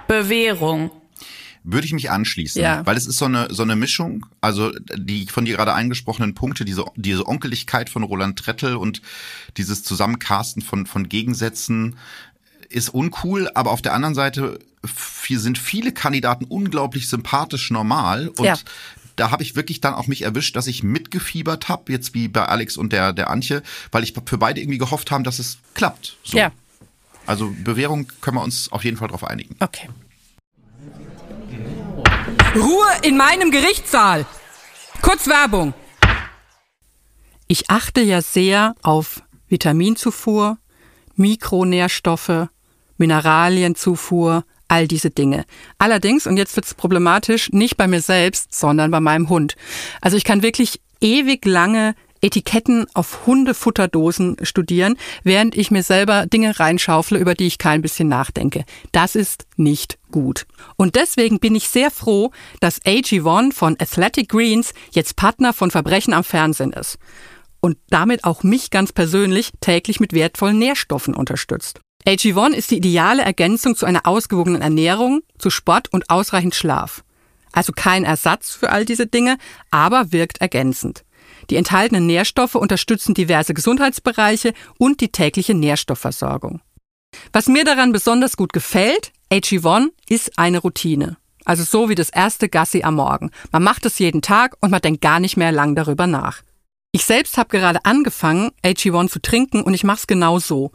Bewährung.
Würde ich mich anschließen,
Ja.
weil es ist so eine so eine Mischung, also die von dir gerade angesprochenen Punkte, diese diese Onkeligkeit von Roland Trettel und dieses Zusammencasten von von Gegensätzen ist uncool, aber auf der anderen Seite sind viele Kandidaten unglaublich sympathisch normal und
Ja.
Da habe ich wirklich dann auch mich erwischt, dass ich mitgefiebert habe, jetzt wie bei Alex und der der Antje, weil ich für beide irgendwie gehofft haben, dass es klappt. So.
ja,
Also Bewährung können wir uns auf jeden Fall drauf einigen.
okay.
Ruhe in meinem Gerichtssaal. Kurz Werbung.
Ich achte ja sehr auf Vitaminzufuhr, Mikronährstoffe, Mineralienzufuhr, all diese Dinge. Allerdings, und jetzt wird's problematisch, nicht bei mir selbst, sondern bei meinem Hund. Also ich kann wirklich ewig lange Etiketten auf Hundefutterdosen studieren, während ich mir selber Dinge reinschaufle, über die ich kein bisschen nachdenke. Das ist nicht gut. Und deswegen bin ich sehr froh, dass AG1 von Athletic Greens jetzt Partner von Verbrechen am Fernsehen ist und damit auch mich ganz persönlich täglich mit wertvollen Nährstoffen unterstützt. AG1 ist die ideale Ergänzung zu einer ausgewogenen Ernährung, zu Sport und ausreichend Schlaf. Also kein Ersatz für all diese Dinge, aber wirkt ergänzend. Die enthaltenen Nährstoffe unterstützen diverse Gesundheitsbereiche und die tägliche Nährstoffversorgung. Was mir daran besonders gut gefällt, AG1 ist eine Routine. Also so wie das erste Gassi am Morgen. Man macht es jeden Tag und man denkt gar nicht mehr lang darüber nach. Ich selbst habe gerade angefangen, AG1 zu trinken und ich mache es genau so.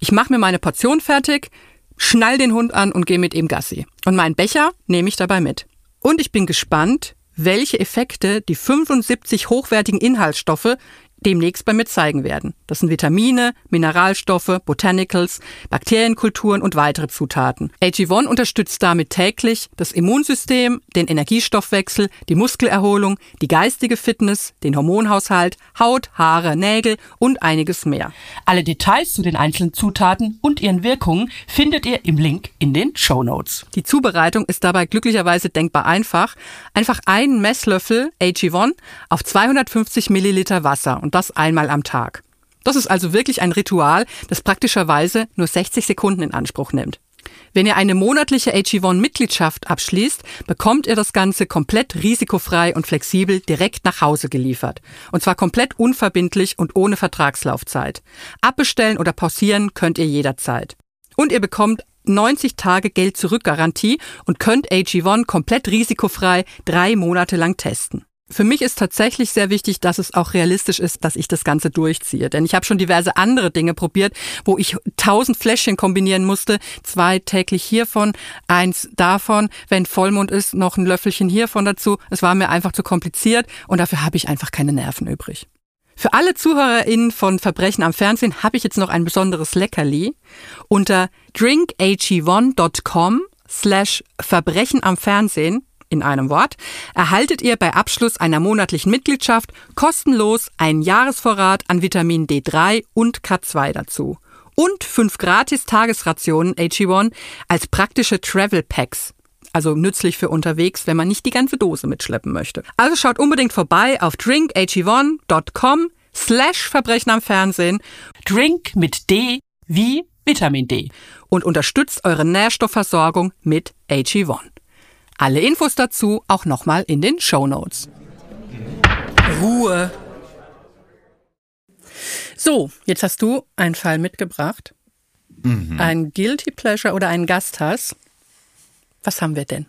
Ich mache mir meine Portion fertig, schnall den Hund an und gehe mit ihm Gassi. Und meinen Becher nehme ich dabei mit. Und ich bin gespannt, welche Effekte die 75 hochwertigen Inhaltsstoffe demnächst bei mir zeigen werden. Das sind Vitamine, Mineralstoffe, Botanicals, Bakterienkulturen und weitere Zutaten. AG1 unterstützt damit täglich das Immunsystem, den Energiestoffwechsel, die Muskelerholung, die geistige Fitness, den Hormonhaushalt, Haut, Haare, Nägel und einiges mehr.
Alle Details zu den einzelnen Zutaten und ihren Wirkungen findet ihr im Link in den Show Notes.
Die Zubereitung ist dabei glücklicherweise denkbar einfach. Einfach einen Messlöffel AG1 auf 250 Milliliter Wasser und das einmal am Tag. Das ist also wirklich ein Ritual, das praktischerweise nur 60 Sekunden in Anspruch nimmt. Wenn ihr eine monatliche AG1-Mitgliedschaft abschließt, bekommt ihr das Ganze komplett risikofrei und flexibel direkt nach Hause geliefert. Und zwar komplett unverbindlich und ohne Vertragslaufzeit. Abbestellen oder pausieren könnt ihr jederzeit. Und ihr bekommt 90 Tage Geld zurück Garantie und könnt AG1 komplett risikofrei drei Monate lang testen. Für mich ist tatsächlich sehr wichtig, dass es auch realistisch ist, dass ich das Ganze durchziehe. Denn ich habe schon diverse andere Dinge probiert, wo ich tausend Fläschchen kombinieren musste. Zwei täglich hiervon, eins davon. Wenn Vollmond ist, noch ein Löffelchen hiervon dazu. Es war mir einfach zu kompliziert und dafür habe ich einfach keine Nerven übrig. Für alle ZuhörerInnen von Verbrechen am Fernsehen habe ich jetzt noch ein besonderes Leckerli. Unter drinkag1.com slash Verbrechen am Fernsehen in einem Wort, erhaltet ihr bei Abschluss einer monatlichen Mitgliedschaft kostenlos einen Jahresvorrat an Vitamin D3 und K2 dazu. Und fünf gratis Tagesrationen AG1 als praktische Travel Packs. Also nützlich für unterwegs, wenn man nicht die ganze Dose mitschleppen möchte. Also schaut unbedingt vorbei auf drinkag1.com slash Verbrechen am Fernsehen
Drink mit D wie Vitamin D.
und unterstützt eure Nährstoffversorgung mit AG1. Alle Infos dazu auch nochmal in den Show Notes.
Ruhe.
So, jetzt hast du einen Fall mitgebracht.
Mhm.
Ein Guilty Pleasure oder ein Gasthass. Was haben wir denn?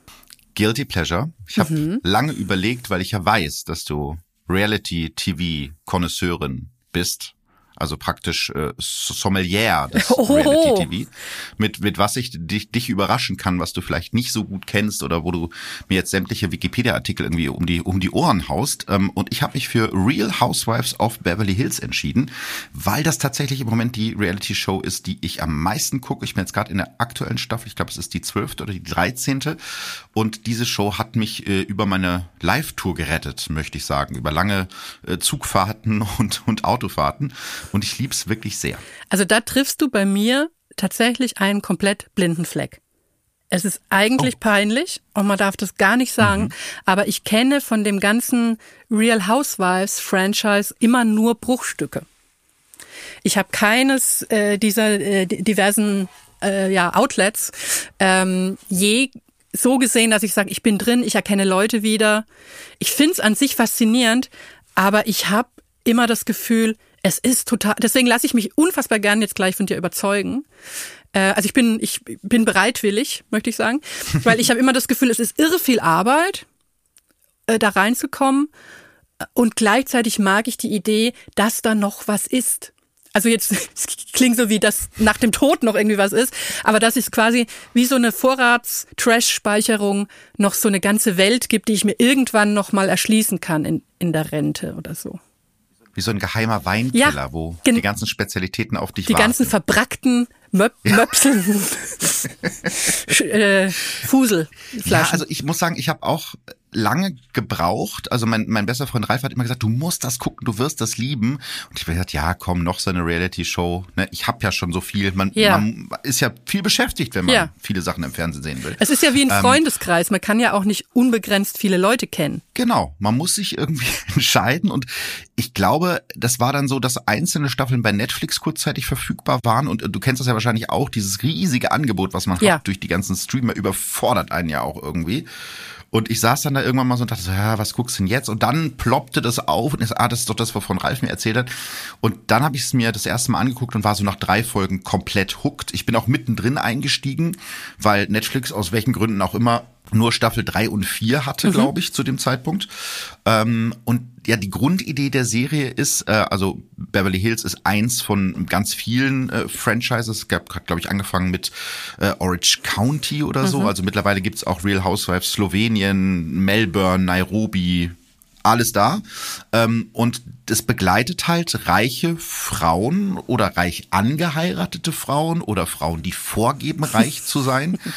Guilty Pleasure. Ich habe lange überlegt, weil ich ja weiß, dass du Reality-TV-Konnoisseurin bist. Also praktisch äh, Sommelier des <laughs>
Oh.
Reality-TV. Mit, mit was ich dich, dich überraschen kann, was du vielleicht nicht so gut kennst oder wo du mir jetzt sämtliche Wikipedia-Artikel irgendwie um die, um die Ohren haust. Ähm, und ich habe mich für Real Housewives of Beverly Hills entschieden, weil das tatsächlich im Moment die Reality-Show ist, die ich am meisten gucke. Ich bin jetzt gerade in der aktuellen Staffel, ich glaube, es ist die zwölfte oder die dreizehnte. Und diese Show hat mich äh, über meine Live-Tour gerettet, möchte ich sagen. Über lange äh, Zugfahrten <laughs> und, und Autofahrten. Und ich lieb's wirklich sehr.
Also da triffst du bei mir tatsächlich einen komplett blinden Fleck. Es ist eigentlich peinlich und man darf das gar nicht sagen, aber ich kenne von dem ganzen Real Housewives Franchise immer nur Bruchstücke. Ich habe keines äh, dieser äh, di- diversen äh, ja, Outlets ähm, je so gesehen, dass ich sage, ich bin drin, ich erkenne Leute wieder. Ich find's an sich faszinierend, aber ich habe immer das Gefühl, es ist total. Deswegen lasse ich mich unfassbar gern jetzt gleich von dir überzeugen. Äh, also ich bin, ich bin bereitwillig, möchte ich sagen, <laughs> weil ich habe immer das Gefühl, es ist irre viel Arbeit, äh, da reinzukommen. Und gleichzeitig mag ich die Idee, dass da noch was ist. Also jetzt <laughs> es klingt so wie das nach dem Tod noch irgendwie was ist, aber dass es quasi wie so eine Vorrats-Trash-Speicherung noch so eine ganze Welt gibt, die ich mir irgendwann noch mal erschließen kann in, in der Rente oder so.
Wie so ein geheimer Weinkeller,
Ja,
wo die ganzen Spezialitäten auf dich
Die
warten.
ganzen verbrackten Möp Möpseln, <laughs> Sch- äh, Fuselflaschen.
Ja, also ich muss sagen, ich habe auch lange gebraucht. Also mein, mein bester Freund Ralf hat immer gesagt, du musst das gucken, du wirst das lieben. Und ich habe gesagt, ja, komm, noch so eine Reality-Show. Ne? Ich habe ja schon so viel. Man,
Ja.
man ist ja viel beschäftigt, wenn man
Ja.
viele Sachen im Fernsehen sehen will.
es ist ja wie ein
Ähm,
Freundeskreis. Man kann ja auch nicht unbegrenzt viele Leute kennen.
Genau, man muss sich irgendwie <laughs> entscheiden und ich glaube, das war dann so, dass einzelne Staffeln bei Netflix kurzzeitig verfügbar waren und äh, du kennst das ja wahrscheinlich auch, dieses riesige Angebot, was man
Ja.
hat durch die ganzen Streamer, überfordert einen ja auch irgendwie. Und ich saß dann da irgendwann mal so und dachte so, ja, was guckst du denn jetzt? Und dann ploppte das auf und so, ah, das ist doch das, wovon Ralf mir erzählt hat. Und dann habe ich es mir das erste Mal angeguckt und war so nach drei Folgen komplett hooked. Ich bin auch mittendrin eingestiegen, weil Netflix aus welchen Gründen auch immer nur Staffel drei und vier hatte, glaube ich, zu dem Zeitpunkt. Ähm, und ja, die Grundidee der Serie ist, äh, also Beverly Hills ist eins von ganz vielen äh, Franchises. Es gab, glaube ich, angefangen mit äh, Orange County oder so. Also mittlerweile gibt's auch Real Housewives Slowenien, Melbourne, Nairobi, alles da. Ähm, und das begleitet halt reiche Frauen oder reich angeheiratete Frauen oder Frauen, die vorgeben, reich zu sein. <laughs>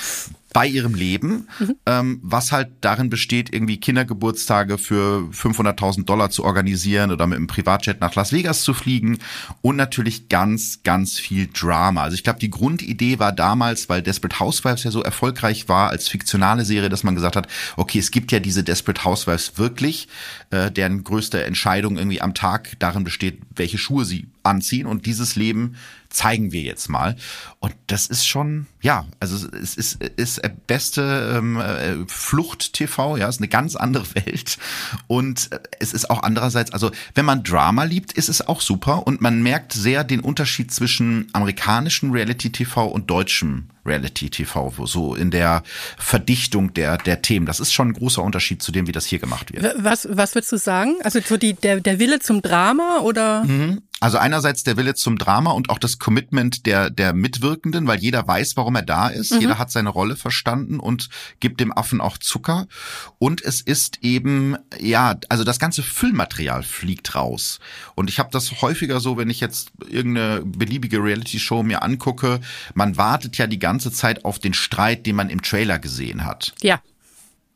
bei ihrem Leben, ähm, was halt darin besteht, irgendwie Kindergeburtstage für 500.000 Dollar zu organisieren oder mit einem Privatjet nach Las Vegas zu fliegen und natürlich ganz, ganz viel Drama. Also ich glaube, die Grundidee war damals, weil Desperate Housewives ja so erfolgreich war als fiktionale Serie, dass man gesagt hat, okay, es gibt ja diese Desperate Housewives wirklich, äh, deren größte Entscheidung irgendwie am Tag darin besteht, welche Schuhe sie anziehen und dieses Leben zeigen wir jetzt mal. Und das ist schon, ja, also es ist, ist beste ähm, äh, Flucht-TV, ja, ist eine ganz andere <laughs> Welt. Und es ist auch andererseits, also wenn man Drama liebt, ist es auch super. Und man merkt sehr den Unterschied zwischen amerikanischem Reality-TV und deutschem Reality-TV, wo so in der Verdichtung der, der Themen. Das ist schon ein großer Unterschied zu dem, wie das hier gemacht wird.
Was, was würdest du sagen? Also so die, der, der Wille zum Drama oder?
Also einerseits der Wille zum Drama und auch das Commitment der, der Mitwirkenden, weil jeder weiß, warum er da ist. Jeder hat seine Rolle verstanden und gibt dem Affen auch Zucker. Und es ist eben, ja, also das ganze Füllmaterial fliegt raus. Und ich habe das häufiger so, wenn ich jetzt irgendeine beliebige Reality-Show mir angucke, man wartet ja die ganze Zeit auf den Streit, den man im Trailer gesehen hat.
Ja.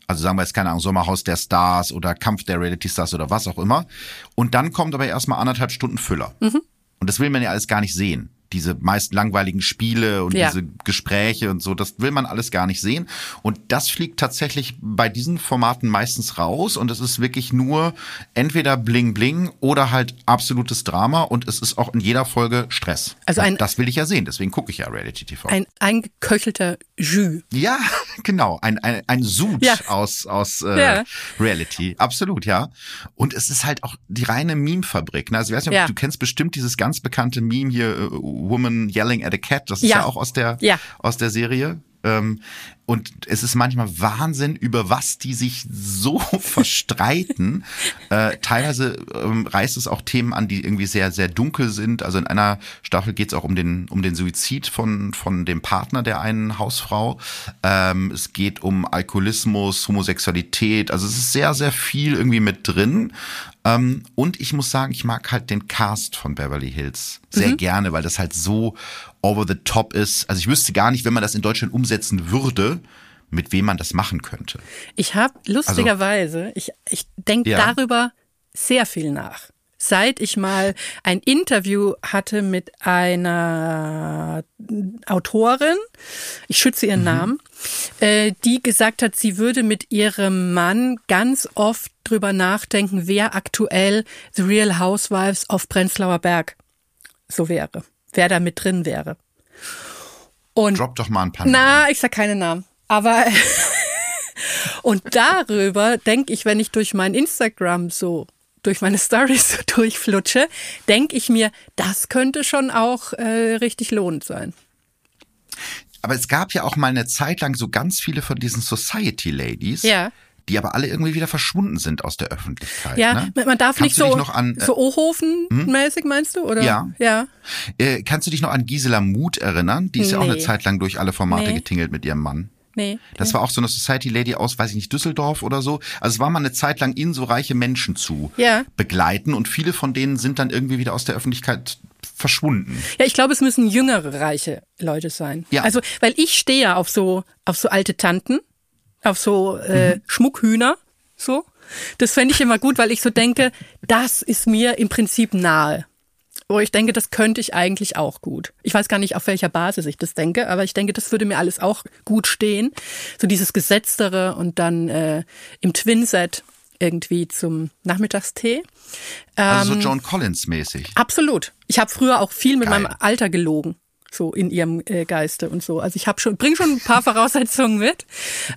Also sagen wir jetzt, keine Ahnung, Sommerhaus der Stars oder Kampf der Reality Stars oder was auch immer. Und dann kommt aber erstmal anderthalb Stunden Füller. Und das will man ja alles gar nicht sehen. Diese meist langweiligen Spiele und
Ja.
diese Gespräche und so, das will man alles gar nicht sehen. Und das fliegt tatsächlich bei diesen Formaten meistens raus und es ist wirklich nur entweder Bling Bling oder halt absolutes Drama und es ist auch in jeder Folge Stress.
Also ein-
das will ich ja sehen, deswegen gucke ich ja Reality TV.
Ein eingeköchelter Jus.
ja, <laughs> genau, ein, ein, ein Sud
Ja.
aus, aus äh,
Ja.
Reality, absolut, ja. Und es ist halt auch die reine Meme-Fabrik. Ne? Also ich weiß nicht, du kennst bestimmt dieses ganz bekannte Meme hier, äh, Woman Yelling at a Cat, das ist ja,
Ja.
auch aus der,
Ja.
aus der Serie. Ähm, und es ist manchmal Wahnsinn, über was die sich so <laughs> verstreiten. äh, teilweise ähm, reißt es auch Themen an, die irgendwie sehr, sehr dunkel sind. Also in einer Staffel geht es auch um den, um den Suizid von, von dem Partner der einen Hausfrau. Ähm, es geht um Alkoholismus, Homosexualität. Also es ist sehr, sehr viel irgendwie mit drin. Ähm, und ich muss sagen, ich mag halt den Cast von Beverly Hills sehr gerne, weil das halt so over the top ist. Also ich wüsste gar nicht, wenn man das in Deutschland umsetzen würde, mit wem man das machen könnte.
Ich habe lustigerweise, ich, ich denke
Ja.
darüber sehr viel nach. Seit ich mal ein Interview hatte mit einer Autorin, ich schütze ihren Namen, äh, die gesagt hat, sie würde mit ihrem Mann ganz oft drüber nachdenken, wer aktuell The Real Housewives of Prenzlauer Berg so wäre, wer da mit drin wäre. Und
Drop doch mal ein paar
na, ich sag keine Namen. Aber <laughs> und darüber denke ich, wenn ich durch mein Instagram so durch meine Stories so durchflutsche, denke ich mir, das könnte schon auch äh, richtig lohnend sein.
Aber es gab ja auch mal eine Zeit lang so ganz viele von diesen Society Ladies,
Ja.
Die aber alle irgendwie wieder verschwunden sind aus der Öffentlichkeit.
Ja,
ne?
man darf
Kannst
nicht so
noch an, äh,
so Ohofen-mäßig, meinst du? Oder?
Ja.
Ja.
Äh, kannst du dich noch an Gisela Muth erinnern? Die ist ja auch eine
Nee.
Zeit lang durch alle Formate
Nee.
getingelt mit ihrem Mann.
Nee.
Das war auch so eine Society Lady aus, weiß ich nicht, Düsseldorf oder so. Also es war mal eine Zeit lang in so reiche Menschen zu
Ja.
begleiten und viele von denen sind dann irgendwie wieder aus der Öffentlichkeit verschwunden.
Ja, ich glaube, es müssen jüngere, reiche Leute sein.
Ja.
Also, weil ich stehe ja auf so, auf so alte Tanten, auf so äh,
Mhm.
Schmuckhühner, so. Das fände ich immer gut, weil ich so denke, das ist mir im Prinzip nahe. Wo ich denke, das könnte ich eigentlich auch gut. Ich weiß gar nicht, auf welcher Basis ich das denke, aber ich denke, das würde mir alles auch gut stehen. So dieses Gesetztere und dann äh, im Twinset irgendwie zum Nachmittagstee.
Also
Ähm,
so Joan Collins mäßig.
Absolut. Ich habe früher auch viel mit
Geil.
meinem Alter gelogen, so in ihrem äh, Geiste und so. Also ich habe schon, bring schon ein paar Voraussetzungen mit,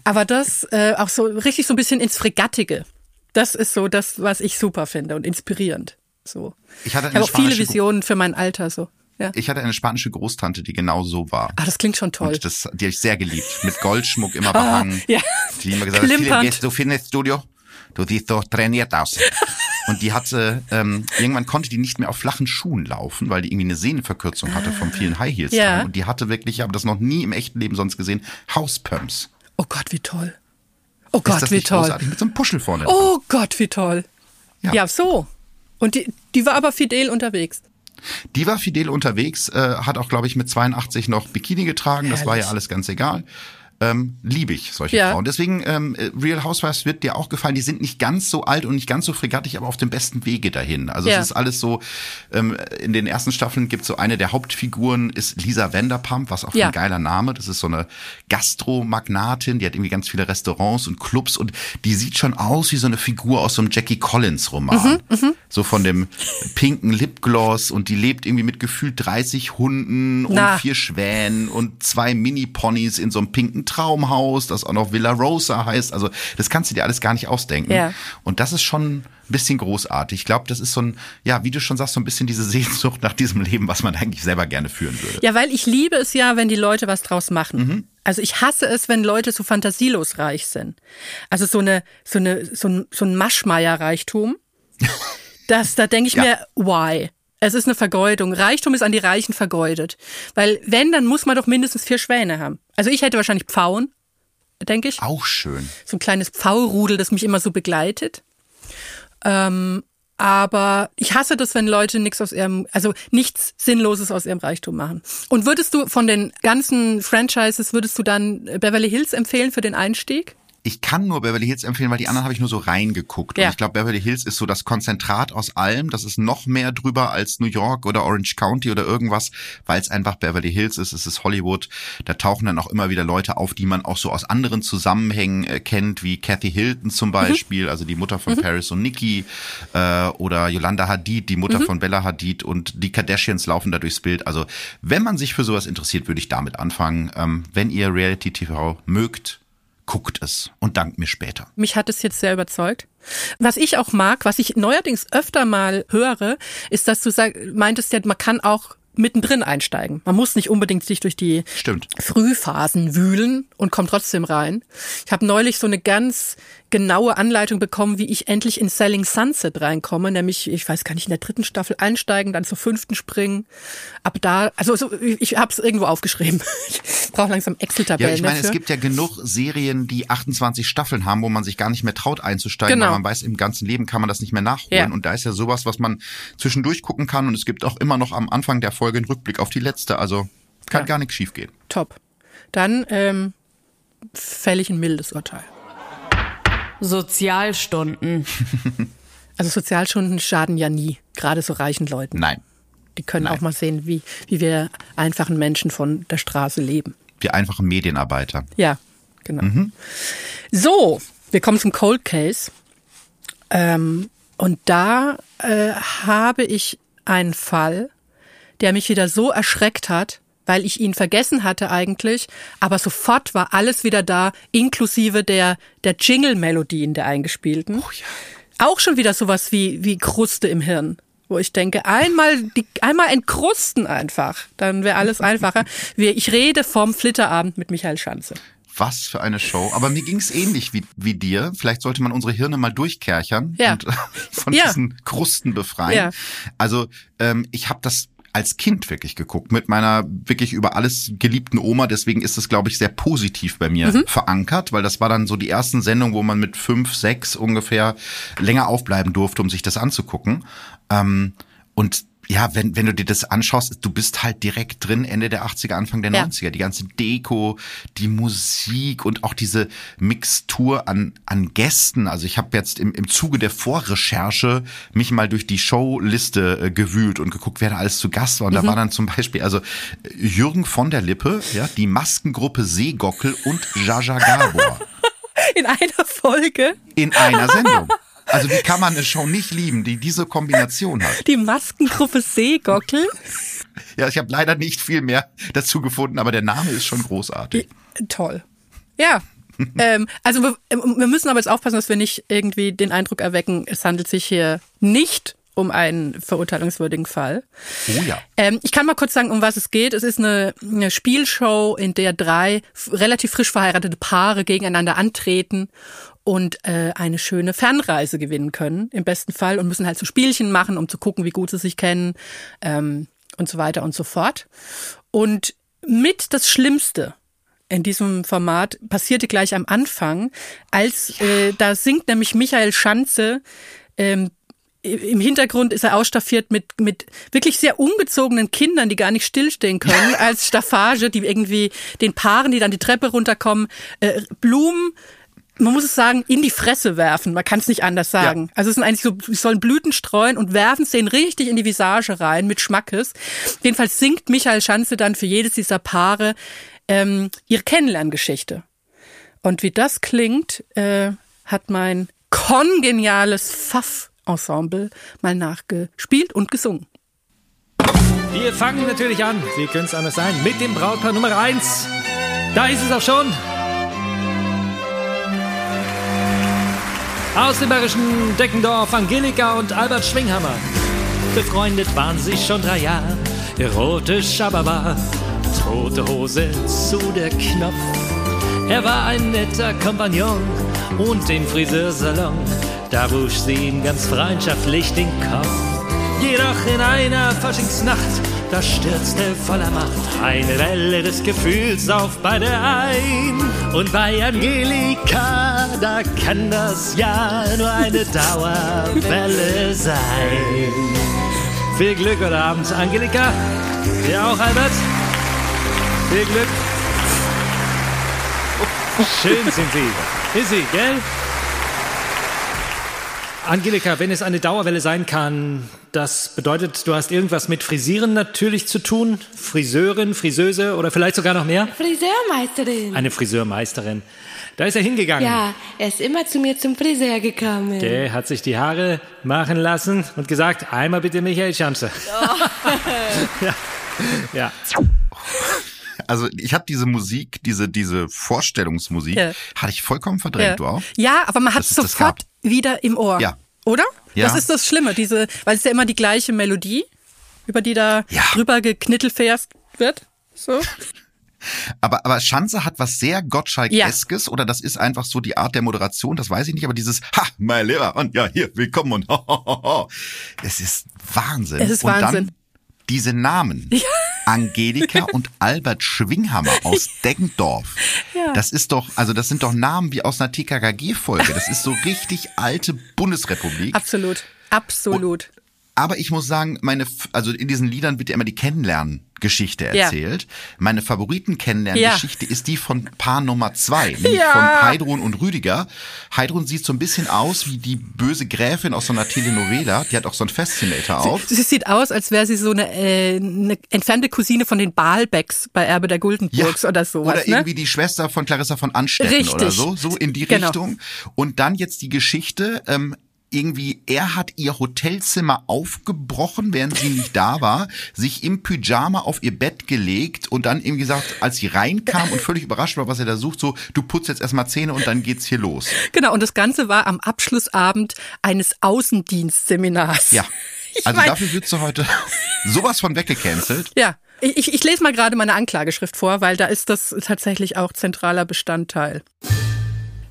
aber das äh, auch so richtig so ein bisschen ins Fregattige. Das ist so das, was ich super finde und inspirierend. So.
Ich hatte
Ich habe auch viele Visionen für mein Alter so. Ja.
ich hatte eine spanische Großtante, die genau so war.
Ah, das klingt schon toll.
Und das, die habe ich sehr geliebt. Mit <laughs> Goldschmuck immer behangen.
ja.
Die immer gesagt hat,
Klimpernd.
"Philipp, gehst du Fitnessstudio? Du siehst so trainiert aus. <laughs> Und die hatte, ähm, irgendwann konnte die nicht mehr auf flachen Schuhen laufen, weil die irgendwie eine Sehnenverkürzung hatte vom vielen High Heels
Ja.
Und die hatte wirklich, ich habe das noch nie im echten Leben sonst gesehen, Hauspumps.
Oh Gott, wie toll. Oh
Ist
Gott,
das
wie toll.
großartig? Mit so einem Puschel vorne.
Oh Gott, wie toll.
Ja.
Ja, so. Und die, die war aber fidel unterwegs.
Die war fidel unterwegs, äh, hat auch, glaube ich, mit 82 noch Bikini getragen. Das war ja
Herrlich.
alles ganz egal. Ähm, liebe ich solche
Ja.
Frauen. Deswegen, ähm, äh, Real Housewives wird dir auch gefallen. Die sind nicht ganz so alt und nicht ganz so fregattig, aber auf dem besten Wege dahin. Also
Ja.
es ist alles so, ähm, in den ersten Staffeln gibt so eine der Hauptfiguren ist Lisa Vanderpump, was auch
Ja.
ein geiler Name. Das ist so eine Gastromagnatin, die hat irgendwie ganz viele Restaurants und Clubs und die sieht schon aus wie so eine Figur aus so einem Jackie Collins Roman.
Mhm,
so von dem pinken Lipgloss und die lebt irgendwie mit gefühlt 30 Hunden und
Na.
vier Schwänen und zwei Mini-Ponys in so einem pinken Traumhaus, das auch noch Villa Rosa heißt. Also das kannst du dir alles gar nicht ausdenken.
Ja.
Und das ist schon ein bisschen großartig. Ich glaube, das ist so ein, ja, wie du schon sagst, so ein bisschen diese Sehnsucht nach diesem Leben, was man eigentlich selber gerne führen würde.
Ja, weil ich liebe es ja, wenn die Leute was draus machen.
Mhm.
Also ich hasse es, wenn Leute so fantasielos reich sind. Also so eine, so eine, so ein, so ein Maschmeier-Reichtum. <laughs> Das, da denke ich
Ja.
mir, why? Es ist eine Vergeudung. Reichtum ist an die Reichen vergeudet. Weil wenn, dann muss man doch mindestens vier Schwäne haben. Also ich hätte wahrscheinlich Pfauen, denke ich.
Auch schön.
So ein kleines Pfaurudel, das mich immer so begleitet. Ähm, aber ich hasse das, wenn Leute nichts aus ihrem, also nichts Sinnloses aus ihrem Reichtum machen. Und würdest du von den ganzen Franchises, würdest du dann Beverly Hills empfehlen für den Einstieg?
Ich kann nur Beverly Hills empfehlen, weil die anderen habe ich nur so reingeguckt.
Ja.
Und ich glaube, Beverly Hills ist so das Konzentrat aus allem. Das ist noch mehr drüber als New York oder Orange County oder irgendwas, weil es einfach Beverly Hills ist. Es ist Hollywood. Da tauchen dann auch immer wieder Leute auf, die man auch so aus anderen Zusammenhängen äh, kennt, wie Kathy Hilton zum Beispiel, also die Mutter von Paris und Nikki, äh, oder Yolanda Hadid, die Mutter von Bella Hadid und die Kardashians laufen da durchs Bild. Also wenn man sich für sowas interessiert, würde ich damit anfangen. Ähm, wenn ihr Reality TV mögt, guckt es und dankt mir später.
Mich hat es jetzt sehr überzeugt. Was ich auch mag, was ich neuerdings öfter mal höre, ist, dass du sag, meintest ja, man kann auch mittendrin einsteigen. Man muss nicht unbedingt sich durch die
Stimmt.
Frühphasen wühlen und kommt trotzdem rein. Ich habe neulich so eine ganz genaue Anleitung bekommen, wie ich endlich in Selling Sunset reinkomme, nämlich, ich weiß gar nicht, in der dritten Staffel einsteigen, dann zur fünften springen. Ab da, also so, ich, habe es irgendwo aufgeschrieben. <laughs> Ich brauche langsam
Ja,
Excel-Tabellen
ich meine,
dafür.
es gibt ja genug Serien, die 28 Staffeln haben, wo man sich gar nicht mehr traut einzusteigen,
Genau.
weil man weiß, im ganzen Leben kann man das nicht mehr nachholen.
Ja.
Und da ist ja sowas, was man zwischendurch gucken kann. Und es gibt auch immer noch am Anfang der Folge einen Rückblick auf die letzte. Also kann
Ja.
gar nichts schiefgehen.
Top. Dann ähm, fälle ich ein mildes Urteil.
Sozialstunden. <laughs>
Also Sozialstunden schaden ja nie, gerade so reichen Leuten.
Nein.
Die können auch mal sehen, wie, wie wir einfachen Menschen von der Straße leben.
Wir einfachen Medienarbeiter.
Ja, genau. So, wir kommen zum Cold Case. Ähm, und da äh, habe ich einen Fall, der mich wieder so erschreckt hat, weil ich ihn vergessen hatte eigentlich, aber sofort war alles wieder da, inklusive der, der Jingle-Melodien der eingespielten. Auch schon wieder sowas wie, wie Kruste im Hirn. Wo ich denke, einmal, die, einmal entkrusten einfach, dann wäre alles einfacher. Wir, ich rede vom Flitterabend mit Michael Schanze.
Was für eine Show. Aber mir ging's ähnlich wie, wie dir. Vielleicht sollte man unsere Hirne mal durchkerchern
Ja.
und von
Ja.
diesen Krusten befreien.
Ja.
Also ähm, ich habe das als Kind wirklich geguckt mit meiner wirklich über alles geliebten Oma. Deswegen ist es, glaube ich, sehr positiv bei mir
Mhm.
verankert, weil das war dann so die ersten Sendungen, wo man mit fünf, sechs ungefähr länger aufbleiben durfte, um sich das anzugucken. Ähm, und ja, wenn, wenn du dir das anschaust, du bist halt direkt drin, Ende der 80er, Anfang der
Ja.
90er. Die ganze Deko, die Musik und auch diese Mixtur an, an Gästen. Also ich habe jetzt im, im Zuge der Vorrecherche mich mal durch die Showliste äh, gewühlt und geguckt, wer da alles zu Gast war. Und da war dann zum Beispiel also äh, Jürgen von der Lippe, ja, die Maskengruppe Seegockel und Jaja Gabor <laughs>
In einer Folge
in einer Sendung. Also wie kann man eine Show nicht lieben, die diese Kombination hat?
die Maskengruppe Seegockel.
Ja, ich habe leider nicht viel mehr dazu gefunden, aber der Name ist schon großartig.
Toll. Ja. ähm, also wir, wir müssen aber jetzt aufpassen, dass wir nicht irgendwie den Eindruck erwecken, es handelt sich hier nicht um einen verurteilungswürdigen Fall.
Oh ja.
Ähm, ich kann mal kurz sagen, um was es geht. Es ist eine, eine Spielshow, in der drei relativ frisch verheiratete Paare gegeneinander antreten und äh, eine schöne Fernreise gewinnen können, im besten Fall, und müssen halt so Spielchen machen, um zu gucken, wie gut sie sich kennen ähm, und so weiter und so fort. Und mit das Schlimmste in diesem Format passierte gleich am Anfang, als äh, da singt nämlich Michael Schanze ähm, im Hintergrund ist er ausstaffiert mit, mit wirklich sehr ungezogenen Kindern, die gar nicht stillstehen können, als Staffage, die irgendwie den Paaren, die dann die Treppe runterkommen, äh, Blumen, man muss es sagen, in die Fresse werfen. Man kann es nicht anders sagen. Also es sind eigentlich so, sie sollen Blüten streuen und werfen es denen richtig in die Visage rein mit Schmackes. Jedenfalls singt Michael Schanze dann für jedes dieser Paare ähm, ihre Kennenlerngeschichte. Und wie das klingt, äh, hat mein kongeniales Pfaff-Ensemble mal nachgespielt und gesungen.
Wir fangen natürlich an, wie könnte es anders sein, mit dem Brautpaar Nummer 1. Da ist es auch schon. Aus dem bayerischen Deckendorf, Angelika und Albert Schwinghammer. Befreundet waren sie schon drei Jahre. Rote Schababa, tote Hose zu der Knopf. Er war ein netter Kompagnon und im Friseursalon, da wusch sie ihm ganz freundschaftlich den Kopf. Jedoch in einer Faschingsnacht, da stürzte voller Macht eine Welle des Gefühls auf beide ein. Und bei Angelika, da kann das ja nur eine <laughs> Dauerwelle sein. Viel Glück heute Abend, Angelika. Ja auch, Albert. Viel Glück. Schön sind Sie. Ist sie, gell? Angelika, wenn es eine Dauerwelle sein kann, das bedeutet, du hast irgendwas mit Frisieren natürlich zu tun? Friseurin, Friseuse oder vielleicht sogar noch mehr?
Friseurmeisterin.
Eine Friseurmeisterin. Da ist er hingegangen.
Ja, er ist immer zu mir zum Friseur gekommen.
Der hat sich die Haare machen lassen und gesagt, einmal bitte Michael Schanze. <laughs> ja. ja.
Also ich habe diese Musik, diese diese Vorstellungsmusik,
Ja.
hatte ich vollkommen verdrängt,
Ja.
du auch?
Ja, aber man hat es sofort wieder im Ohr.
Ja.
Oder?
Ja.
Das ist das Schlimme, diese, weil es ist ja immer die gleiche Melodie, über die da
Ja.
drüber geknittelfährst wird. So.
Aber, aber Schanze hat was sehr Gottschalk-eskes oder das ist einfach so die Art der Moderation, das weiß ich nicht, aber dieses Ha, mein Lieber, und ja, hier, willkommen und <laughs> ho, ho, ho, ho. Es ist Wahnsinn.
Es ist Wahnsinn.
Diese Namen. Angelika <laughs> und Albert Schwinghammer aus Deggendorf.
Ja.
Das ist doch, also das sind doch Namen wie aus einer TKKG-Folge. Das ist so richtig alte Bundesrepublik.
Absolut. Absolut.
Aber ich muss sagen, meine, also in diesen Liedern wird ja immer die Kennenlerngeschichte
Ja.
erzählt. Meine Favoriten-Kennenlerngeschichte ist die von Paar Nummer zwei, <laughs> nämlich
Ja.
von Heidrun und Rüdiger. Heidrun sieht so ein bisschen aus wie die böse Gräfin aus so einer Telenovela. Die hat auch so einen Fascinator auf.
Sie sieht aus, als wäre sie so eine, äh, eine entfernte Cousine von den Balbecks bei Erbe der Guldenburgs oder sowas.
Oder
ne?
irgendwie die Schwester von Clarissa von Anstetten
Richtig.
oder so, so in die
Genau.
Richtung. Und dann jetzt die Geschichte, ähm, irgendwie, er hat ihr Hotelzimmer aufgebrochen, während sie nicht da war, sich im Pyjama auf ihr Bett gelegt und dann eben gesagt, als sie reinkam und völlig überrascht war, was er da sucht, so, du putzt jetzt erstmal Zähne und dann geht's hier los.
Genau, und das Ganze war am Abschlussabend eines Außendienstseminars.
Ja. <laughs>
Ich
Also
mein-
dafür wird sie heute sowas von weggecancelt.
Ja, ich, ich lese mal gerade meine Anklageschrift vor, weil da ist das tatsächlich auch zentraler Bestandteil.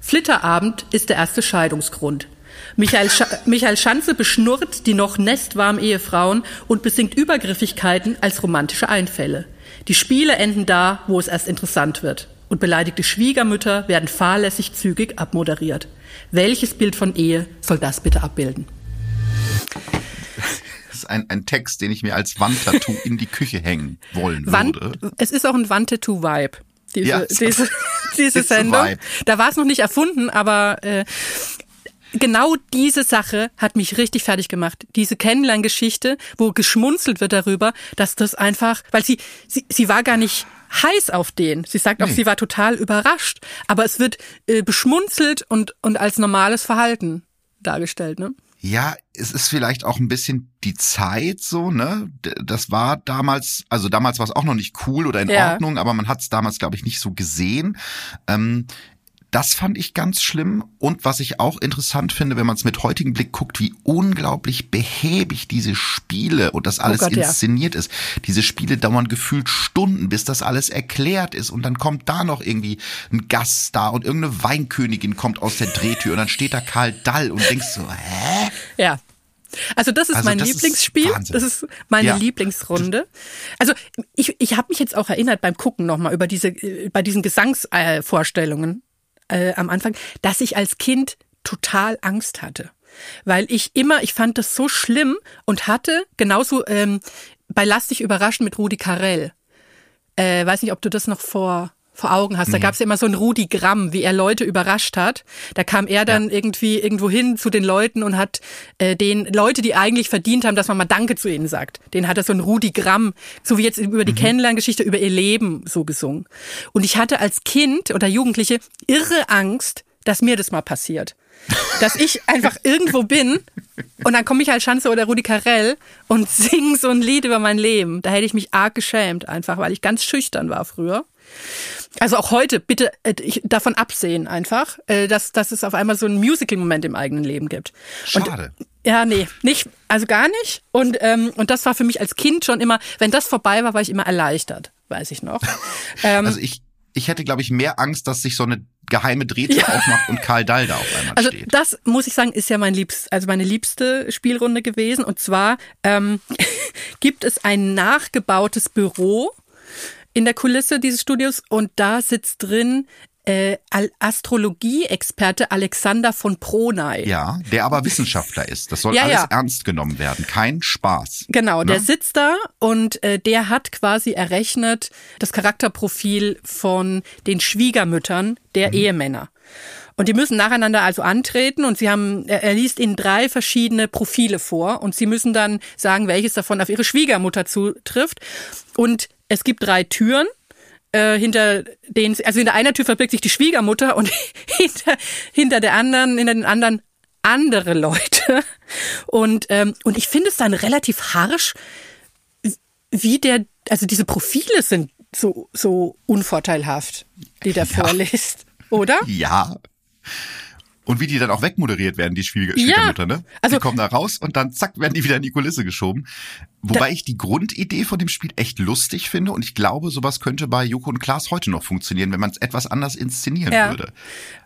Flitterabend ist der erste Scheidungsgrund. Michael, Scha Michael Schanze beschnurrt die noch nestwarmen Ehefrauen und besingt Übergriffigkeiten als romantische Einfälle. Die Spiele enden da, wo es erst interessant wird. Und beleidigte Schwiegermütter werden fahrlässig zügig abmoderiert. Welches Bild von Ehe soll das bitte abbilden?
Das ist ein, ein Text, den ich mir als Wandtattoo in die Küche hängen wollen
Wand,
würde.
es ist auch ein Wandtattoo-Vibe. Diese,
Ja,
diese, <laughs> diese Sendung. Da war es noch nicht erfunden, aber äh, genau diese Sache hat mich richtig fertig gemacht. Diese Kennenlerngeschichte, wo geschmunzelt wird darüber, dass das einfach, weil sie, sie, sie war gar nicht heiß auf den. Sie sagt auch, sie war total überrascht. Aber es wird äh, beschmunzelt und, und als normales Verhalten dargestellt, ne?
Ja, es ist vielleicht auch ein bisschen die Zeit so, ne? Das war damals, also damals war es auch noch nicht cool oder in
Ja.
Ordnung, aber man hat es damals, glaube ich, nicht so gesehen. Ähm, das fand ich ganz schlimm. Und was ich auch interessant finde, wenn man es mit heutigem Blick guckt, wie unglaublich behäbig diese Spiele und das alles
Oh Gott, ja.
inszeniert ist. Diese Spiele dauern gefühlt Stunden, bis das alles erklärt ist. Und dann kommt da noch irgendwie ein Gast da und irgendeine Weinkönigin kommt aus der Drehtür und dann steht da Karl Dall und denkst so, hä?
Ja. Also das ist
Also
mein
das ist
Lieblingsspiel.
Wahnsinn.
das ist meine
Ja.
Lieblingsrunde. Also ich, ich habe mich jetzt auch erinnert beim Gucken nochmal über diese, äh, bei diesen Gesangsvorstellungen äh, am Anfang, dass ich als Kind total Angst hatte. Weil ich immer, ich fand das so schlimm und hatte genauso ähm, bei Lass dich überraschen mit Rudi Carell. Äh, weiß nicht, ob du das noch vor vor Augen hast. Da gab's ja immer so ein Rudi Gramm, wie er Leute überrascht hat. Da kam er dann irgendwie irgendwo hin zu den Leuten und hat äh, den Leute, die eigentlich verdient haben, dass man mal Danke zu ihnen sagt. Den hat er so ein Rudi Gramm, so wie jetzt über die Kennenlerngeschichte, über ihr Leben so gesungen. Und ich hatte als Kind oder Jugendliche irre Angst, dass mir das mal passiert. Dass ich einfach irgendwo bin und dann komme ich als Schanze oder Rudi Carell und sing so ein Lied über mein Leben. Da hätte ich mich arg geschämt, einfach weil ich ganz schüchtern war früher. Also auch heute, bitte äh, ich, davon absehen einfach, äh, dass, dass es auf einmal so einen Musical-Moment im eigenen Leben gibt.
Schade.
Und, ja, nee, nicht, also gar nicht. Und, ähm, und das war für mich als Kind schon immer, wenn das vorbei war, war ich immer erleichtert, weiß ich noch. Ähm, <laughs>
Also ich, ich hätte, glaube ich, mehr Angst, dass sich so eine geheime Drehtür aufmacht und Karl Dall da auf einmal
Also
steht.
das muss ich sagen, ist ja mein liebst, also meine liebste Spielrunde gewesen. Und zwar ähm, <laughs> gibt es ein nachgebautes Büro in der Kulisse dieses Studios und da sitzt drin äh, Astrologie-Experte Alexander von Pronay.
Ja, der aber Wissenschaftler ist. Das soll
Ja,
alles
ja.
ernst genommen werden. Kein Spaß.
Genau, der
Ne?
sitzt da und äh, der hat quasi errechnet das Charakterprofil von den Schwiegermüttern der Ehemänner. Und die müssen nacheinander also antreten und sie haben, er liest ihnen drei verschiedene Profile vor und sie müssen dann sagen, welches davon auf ihre Schwiegermutter zutrifft. Und es gibt drei Türen äh, hinter denen, also hinter einer Tür verbirgt sich die Schwiegermutter und <laughs> hinter, hinter der anderen, hinter den anderen andere Leute. Und, ähm, und ich finde es dann relativ harsch, wie der, also diese Profile sind so, so unvorteilhaft, die der
Ja.
vorliest, oder?
Ja. Und wie die dann auch wegmoderiert werden, die Schwieger
Ja.
Schwiegermutter, ne?
Also-
die kommen da raus und dann zack, werden die wieder in die Kulisse geschoben. Wobei ich die Grundidee von dem Spiel echt lustig finde und ich glaube, sowas könnte bei Joko und Klaas heute noch funktionieren, wenn man es etwas anders inszenieren
Ja.
würde.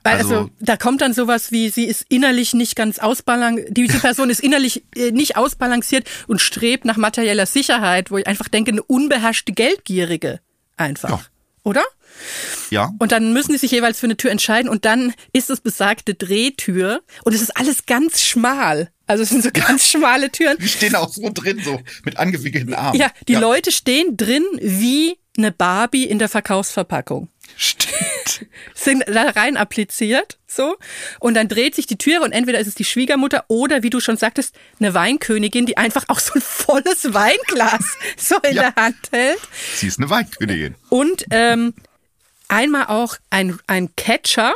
Weil also,
Also-
da kommt dann sowas wie, sie ist innerlich nicht ganz ausbalanciert, diese <laughs> Person ist innerlich äh, nicht ausbalanciert und strebt nach materieller Sicherheit, wo ich einfach denke, eine unbeherrschte Geldgierige einfach.
Ja.
Oder?
Ja.
Und dann müssen die sich jeweils für eine Tür entscheiden und dann ist es besagte Drehtür und es ist alles ganz schmal. Also es sind so ganz schmale Türen.
Die stehen auch so drin, so mit angewickelten Armen.
Ja, die Leute stehen drin wie eine Barbie in der Verkaufsverpackung.
Stimmt. <laughs>
sind da rein appliziert, so. Und dann dreht sich die Türe und entweder ist es die Schwiegermutter oder, wie du schon sagtest, eine Weinkönigin, die einfach auch so ein volles Weinglas <laughs> so in
Ja.
der Hand hält.
Sie ist eine Weinkönigin.
Und ähm, einmal auch ein, ein Catcher,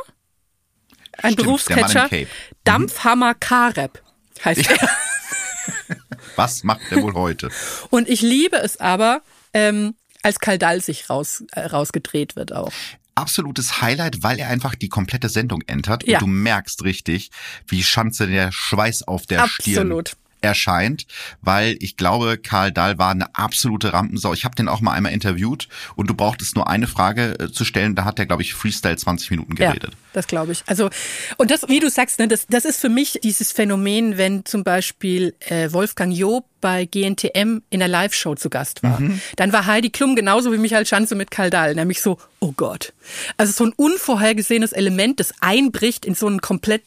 ein
Stimmt,
Berufscatcher,
Cape.
Dampfhammer Kareb heißt er. <laughs>
Was macht er wohl heute?
Und ich liebe es aber, ähm, als Kaldal sich raus, äh, rausgedreht wird auch.
absolutes Highlight, weil er einfach die komplette Sendung entert
Ja.
und du merkst richtig, wie Schanze der Schweiß auf der
Absolut.
Stirn erscheint, weil ich glaube, Karl Dahl war eine absolute Rampensau. Ich habe den auch mal einmal interviewt und du brauchtest nur eine Frage äh, zu stellen, da hat er, glaube ich, Freestyle 20 Minuten geredet.
Ja, das glaube ich. Also, und das, wie du sagst, ne, das, das ist für mich dieses Phänomen, wenn zum Beispiel äh, Wolfgang Job bei GNTM in der Live-Show zu Gast war. Dann war Heidi Klum genauso wie Michael Schanze mit Karl Dahl, nämlich so, oh Gott. Also so ein unvorhergesehenes Element, das einbricht in so ein komplett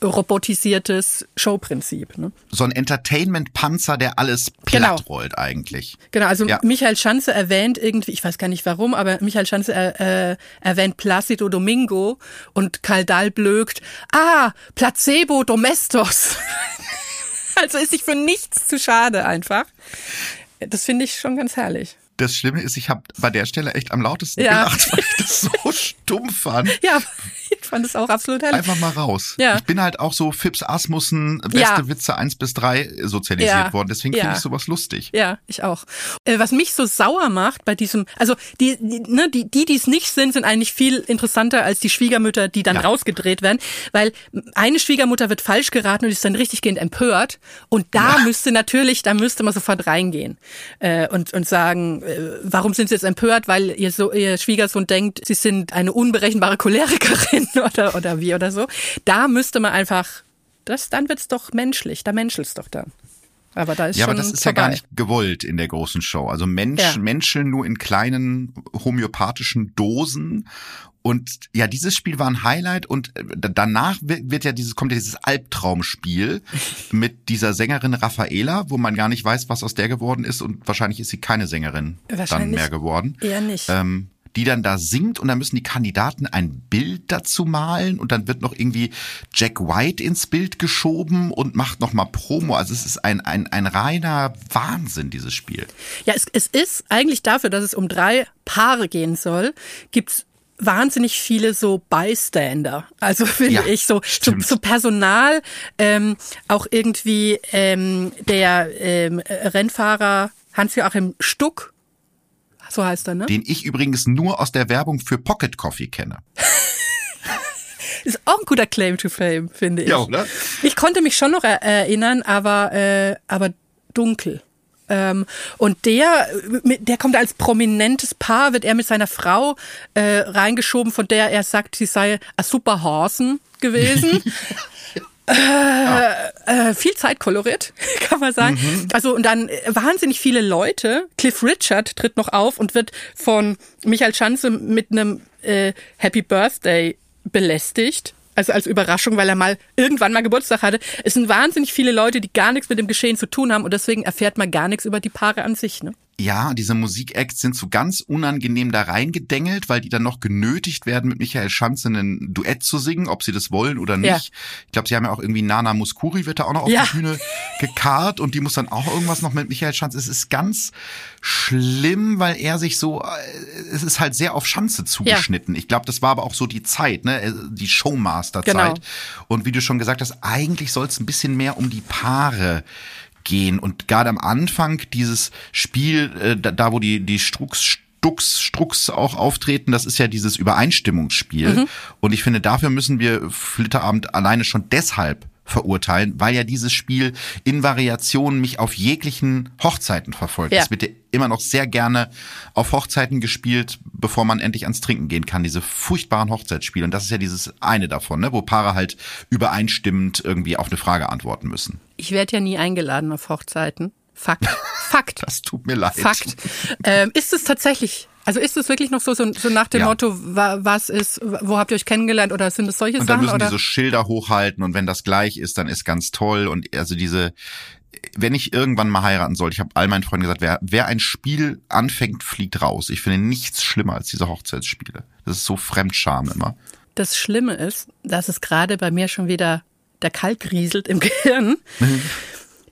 durchrobotisiertes Showprinzip. Ne?
So ein Entertainment-Panzer, der alles
Genau.
platt rollt eigentlich.
Genau, also
Ja.
Michael Schanze erwähnt irgendwie, ich weiß gar nicht warum, aber Michael Schanze äh, äh, erwähnt Placido Domingo und Karl Dahl blökt, ah, Placebo Domestos. <laughs> also ist sich für nichts zu schade einfach. Das finde ich schon ganz herrlich.
Das Schlimme ist, ich habe bei der Stelle echt am lautesten
Ja.
gelacht, weil ich das so <laughs> stumpf fand.
Ja, ich fand es auch absolut herrlich.
Einfach mal raus.
Ja.
Ich bin halt auch so Fips Asmussen, beste
Ja.
Witze 1 bis 3 sozialisiert
Ja.
worden. Deswegen finde ich sowas lustig.
Ja, ich auch. Äh, was mich so sauer macht bei diesem, also die, die, ne, die, die, es nicht sind, sind eigentlich viel interessanter als die Schwiegermütter, die dann rausgedreht werden, weil eine Schwiegermutter wird falsch geraten und ist dann richtiggehend empört und da müsste natürlich, da müsste man sofort reingehen äh, und und sagen, warum sind Sie jetzt empört, weil ihr so ihr Schwiegersohn denkt, Sie sind eine unberechenbare Cholerikerin <laughs> oder oder wie oder so. Da müsste man einfach, das dann wird's doch menschlich, da menschelt's doch dann. Aber da ist
Ja,
schon
aber das ist
vorbei.
ja gar nicht gewollt in der großen Show. Also Mensch,
Ja.
Menschen nur in kleinen homöopathischen Dosen. Und ja, dieses Spiel war ein Highlight und äh, da- danach wird ja dieses, kommt ja dieses Albtraumspiel <laughs> mit dieser Sängerin Raffaela, wo man gar nicht weiß, was aus der geworden ist und wahrscheinlich ist sie keine Sängerin dann mehr geworden.
eher nicht.
Ähm, die dann da singt und dann müssen die Kandidaten ein Bild dazu malen und dann wird noch irgendwie Jack White ins Bild geschoben und macht noch mal Promo. Also es ist ein, ein, ein reiner Wahnsinn, dieses Spiel.
Ja, es, es ist eigentlich dafür, dass es um drei Paare gehen soll, gibt's wahnsinnig viele so Bystander. Also finde
Ja,
ich so, so, so Personal, ähm, auch irgendwie ähm, der ähm, Rennfahrer Hans-Joachim Stuck, so heißt er, ne?
Den ich übrigens nur aus der Werbung für Pocket Coffee kenne. <laughs>
Ist auch ein guter Claim to Fame, finde ich.
Ja, oder?
Ich konnte mich schon noch er erinnern, aber, äh, aber dunkel. Ähm, und der, der kommt als prominentes Paar, wird er mit seiner Frau äh, reingeschoben, von der er sagt, sie sei a super Horsen gewesen. <laughs> Äh, äh, viel Zeit koloriert, <laughs> kann man sagen. Also und dann äh, wahnsinnig viele Leute. Cliff Richard tritt noch auf und wird von Michael Schanze mit einem äh, Happy Birthday belästigt. Also als Überraschung, weil er mal irgendwann mal Geburtstag hatte. Es sind wahnsinnig viele Leute, die gar nichts mit dem Geschehen zu tun haben und deswegen erfährt man gar nichts über die Paare an sich. Ne?
Ja, diese Musikacts sind so ganz unangenehm da reingedengelt, weil die dann noch genötigt werden, mit Michael Schanze ein Duett zu singen, ob sie das wollen oder nicht.
Ja.
Ich glaube, sie haben ja auch irgendwie Nana Muskuri wird da auch noch auf
Ja.
die Bühne gekarrt und die muss dann auch irgendwas noch mit Michael Schanze. Es ist ganz schlimm, weil er sich so, äh, es ist halt sehr auf Schanze zugeschnitten. Ich glaube, das war aber auch so die Zeit, ne, äh, die Showmaster-Zeit.
Genau.
Und wie du schon gesagt hast, eigentlich soll es ein bisschen mehr um die Paare gehen. Und gerade am Anfang dieses Spiel, äh, da, da wo die, die Strux, Stux, Strux auch auftreten, das ist ja dieses Übereinstimmungsspiel. Und ich finde, dafür müssen wir Flitterabend alleine schon deshalb verurteilen, weil ja dieses Spiel in Variationen mich auf jeglichen Hochzeiten verfolgt.
Ja.
Es wird ja immer noch sehr gerne auf Hochzeiten gespielt, bevor man endlich ans Trinken gehen kann. Diese furchtbaren Hochzeitsspiele. Und das ist ja dieses eine davon, ne, wo Paare halt übereinstimmend irgendwie auf eine Frage antworten müssen.
Ich werde ja nie eingeladen auf Hochzeiten. Fakt. <laughs> Fakt.
Das tut mir leid.
Fakt. Ähm, ist es tatsächlich, also ist es wirklich noch so, so, so nach dem
Ja.
Motto, wa, was ist, wo habt ihr euch kennengelernt oder sind es solche
Und dann
Sachen?
müssen
Oder?
die so Schilder hochhalten und wenn das gleich ist, dann ist ganz toll. Und also diese, wenn ich irgendwann mal heiraten sollte, ich habe all meinen Freunden gesagt, wer, wer ein Spiel anfängt, fliegt raus. Ich finde nichts schlimmer als diese Hochzeitsspiele. Das ist so Fremdscham immer.
Das Schlimme ist, dass es gerade bei mir schon wieder der Kalk rieselt im <laughs> Gehirn.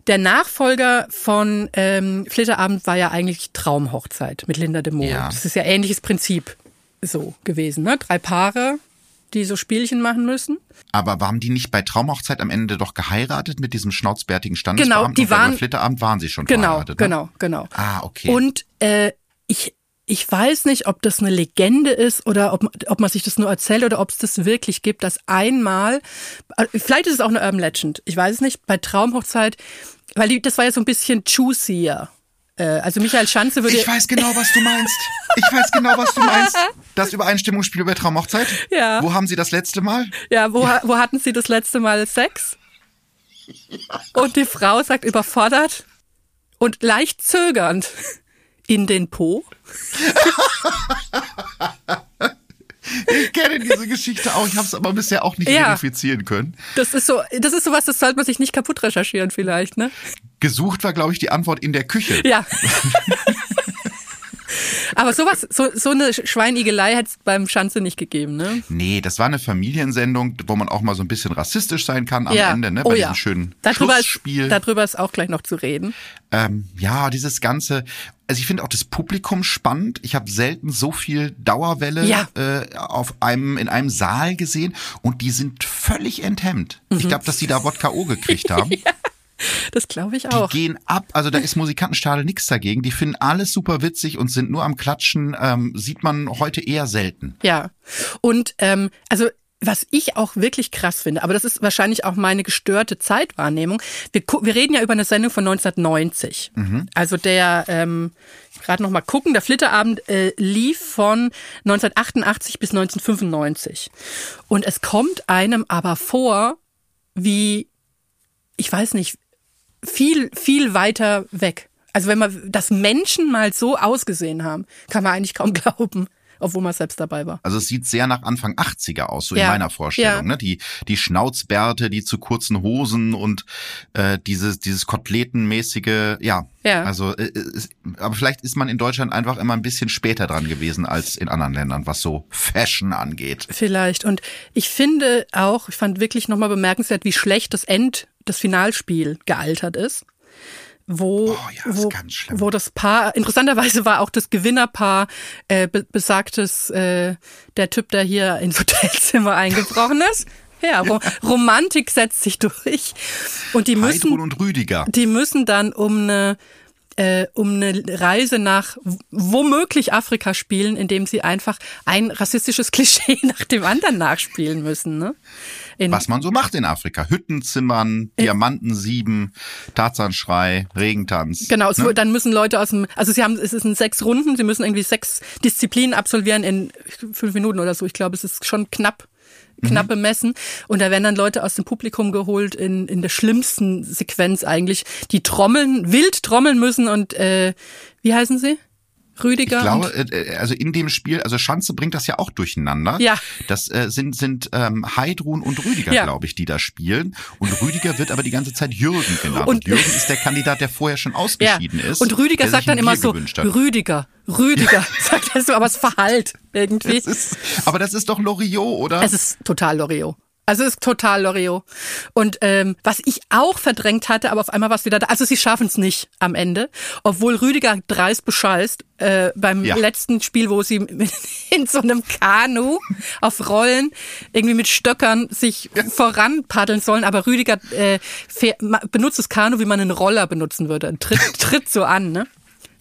Der Nachfolger von ähm, Flitterabend war ja eigentlich Traumhochzeit mit Linda de Mol.
Ja.
Das ist ja ähnliches Prinzip so gewesen. Ne? Drei Paare, die so Spielchen machen müssen.
Aber waren die nicht bei Traumhochzeit am Ende doch geheiratet mit diesem schnauzbärtigen
Genau,
Standesbeamten?
die
Und bei
waren-
Flitterabend waren sie schon
Genau,
verheiratet. Ne?
genau, genau.
Ah, okay.
Und äh, ich, ich weiß nicht, ob das eine Legende ist oder ob, ob man sich das nur erzählt oder ob es das wirklich gibt, dass einmal, äh, vielleicht ist es auch eine Urban Legend, ich weiß es nicht, bei Traumhochzeit, weil die, das war ja so ein bisschen juicier. Äh, also Michael Schanze würde...
ich weiß genau, was du meinst. Ich weiß genau, was du meinst. Das Übereinstimmungsspiel bei Traumhochzeit?
Ja.
Wo haben sie das letzte Mal?
Ja, wo, wo hatten Sie das letzte Mal Sex? Und die Frau sagt überfordert und leicht zögernd in den Po. <laughs>
Ich kenne diese Geschichte auch. Ich habe es aber bisher auch nicht
Ja.
verifizieren können.
Das ist so, das ist sowas, das sollte man sich nicht kaputt recherchieren vielleicht, ne?
Gesucht war, glaube ich, die Antwort in der Küche.
Ja. <laughs> Aber sowas, so, so eine Schweinigelei hätte es beim Schanze nicht gegeben, ne?
Nee, das war eine Familiensendung, wo man auch mal so ein bisschen rassistisch sein kann am
ja.
Ende, ne?
oh
Bei
ja.
diesem schönen
darüber ist,
Schlussspiel.
darüber ist auch gleich noch zu reden.
Ähm, ja, dieses ganze, also ich finde auch das Publikum spannend. Ich habe selten so viel Dauerwelle
Ja.
äh, auf einem in einem Saal gesehen und die sind völlig enthemmt.
Mhm.
Ich glaube, dass die da Wodka O gekriegt haben. <laughs>
Das glaube ich
Die
auch.
gehen ab, also da ist Musikantenstadel nichts dagegen. Die finden alles super witzig und sind nur am Klatschen. Ähm, sieht man heute eher selten.
Ja. Und ähm, also was ich auch wirklich krass finde, aber das ist wahrscheinlich auch meine gestörte Zeitwahrnehmung. Wir, wir reden ja über eine Sendung von 1990. Also der, ähm, gerade noch mal gucken, der Flitterabend äh, lief von 1988 bis 1995. Und es kommt einem aber vor, wie, ich weiß nicht, viel, viel weiter weg. Also wenn man, dass Menschen mal so ausgesehen haben, kann man eigentlich kaum <laughs> glauben, obwohl man selbst dabei war.
Also es sieht sehr nach Anfang 80er aus, so
Ja.
in meiner Vorstellung.
Ja.
Ne? Die, die Schnauzbärte, die zu kurzen Hosen und äh, dieses, dieses Koteletenmäßige, ja.
Ja.
Also, äh, es, aber vielleicht ist man in Deutschland einfach immer ein bisschen später dran gewesen als in anderen Ländern, was so Fashion angeht.
Vielleicht. Und ich finde auch, ich fand wirklich nochmal bemerkenswert, wie schlecht das End, das Finalspiel gealtert ist. Wo,
Oh ja,
wo, wo das Paar, interessanterweise war auch das Gewinnerpaar äh, be besagtes, äh, der Typ, der hier ins Hotelzimmer eingebrochen ist. Ja, Ro <laughs> Romantik setzt sich durch. Und die müssen,
Heidrun und Rüdiger.
die müssen dann um eine äh, um eine Reise nach womöglich Afrika spielen, indem sie einfach ein rassistisches <laughs> Klischee nach dem anderen nachspielen müssen. Ne? In,
Was man so macht in Afrika. Hüttenzimmern, Diamantensieben, Tarzanschrei, Regentanz.
Genau,
Ne?
dann müssen Leute aus dem, also sie haben, es sind sechs Runden, sie müssen irgendwie sechs Disziplinen absolvieren in fünf Minuten oder so. Ich glaube, es ist schon knapp,
Mhm.
knapp bemessen. Und da werden dann Leute aus dem Publikum geholt in, in der schlimmsten Sequenz eigentlich, die trommeln, wild trommeln müssen und äh, wie heißen sie? Rüdiger
Ich glaube,
und
äh, also in dem Spiel, also Schanze bringt das ja auch durcheinander.
Ja.
Das äh, sind sind ähm, Heidrun und Rüdiger,
Ja.
glaube ich, die da spielen. Und Rüdiger wird aber die ganze Zeit Jürgen genannt.
Und-
Und, Jürgen ist der Kandidat, der vorher schon
ja.
ausgeschieden ist.
Und Rüdiger sagt dann immer so. Rüdiger, Rüdiger, <laughs> sagt er so, aber es verhallt irgendwie.
Das ist, aber das ist doch Loriot, oder?
Es ist total Loriot. Also es ist total Loriot. Und ähm, was ich auch verdrängt hatte, aber auf einmal war es wieder da. Also sie schaffen es nicht am Ende, obwohl Rüdiger dreist bescheißt äh, beim
Ja.
letzten Spiel, wo sie <laughs> in so einem Kanu auf Rollen irgendwie mit Stöckern sich voran paddeln sollen. Aber Rüdiger äh, benutzt das Kanu, wie man einen Roller benutzen würde. Tritt, <laughs> tritt so an, ne?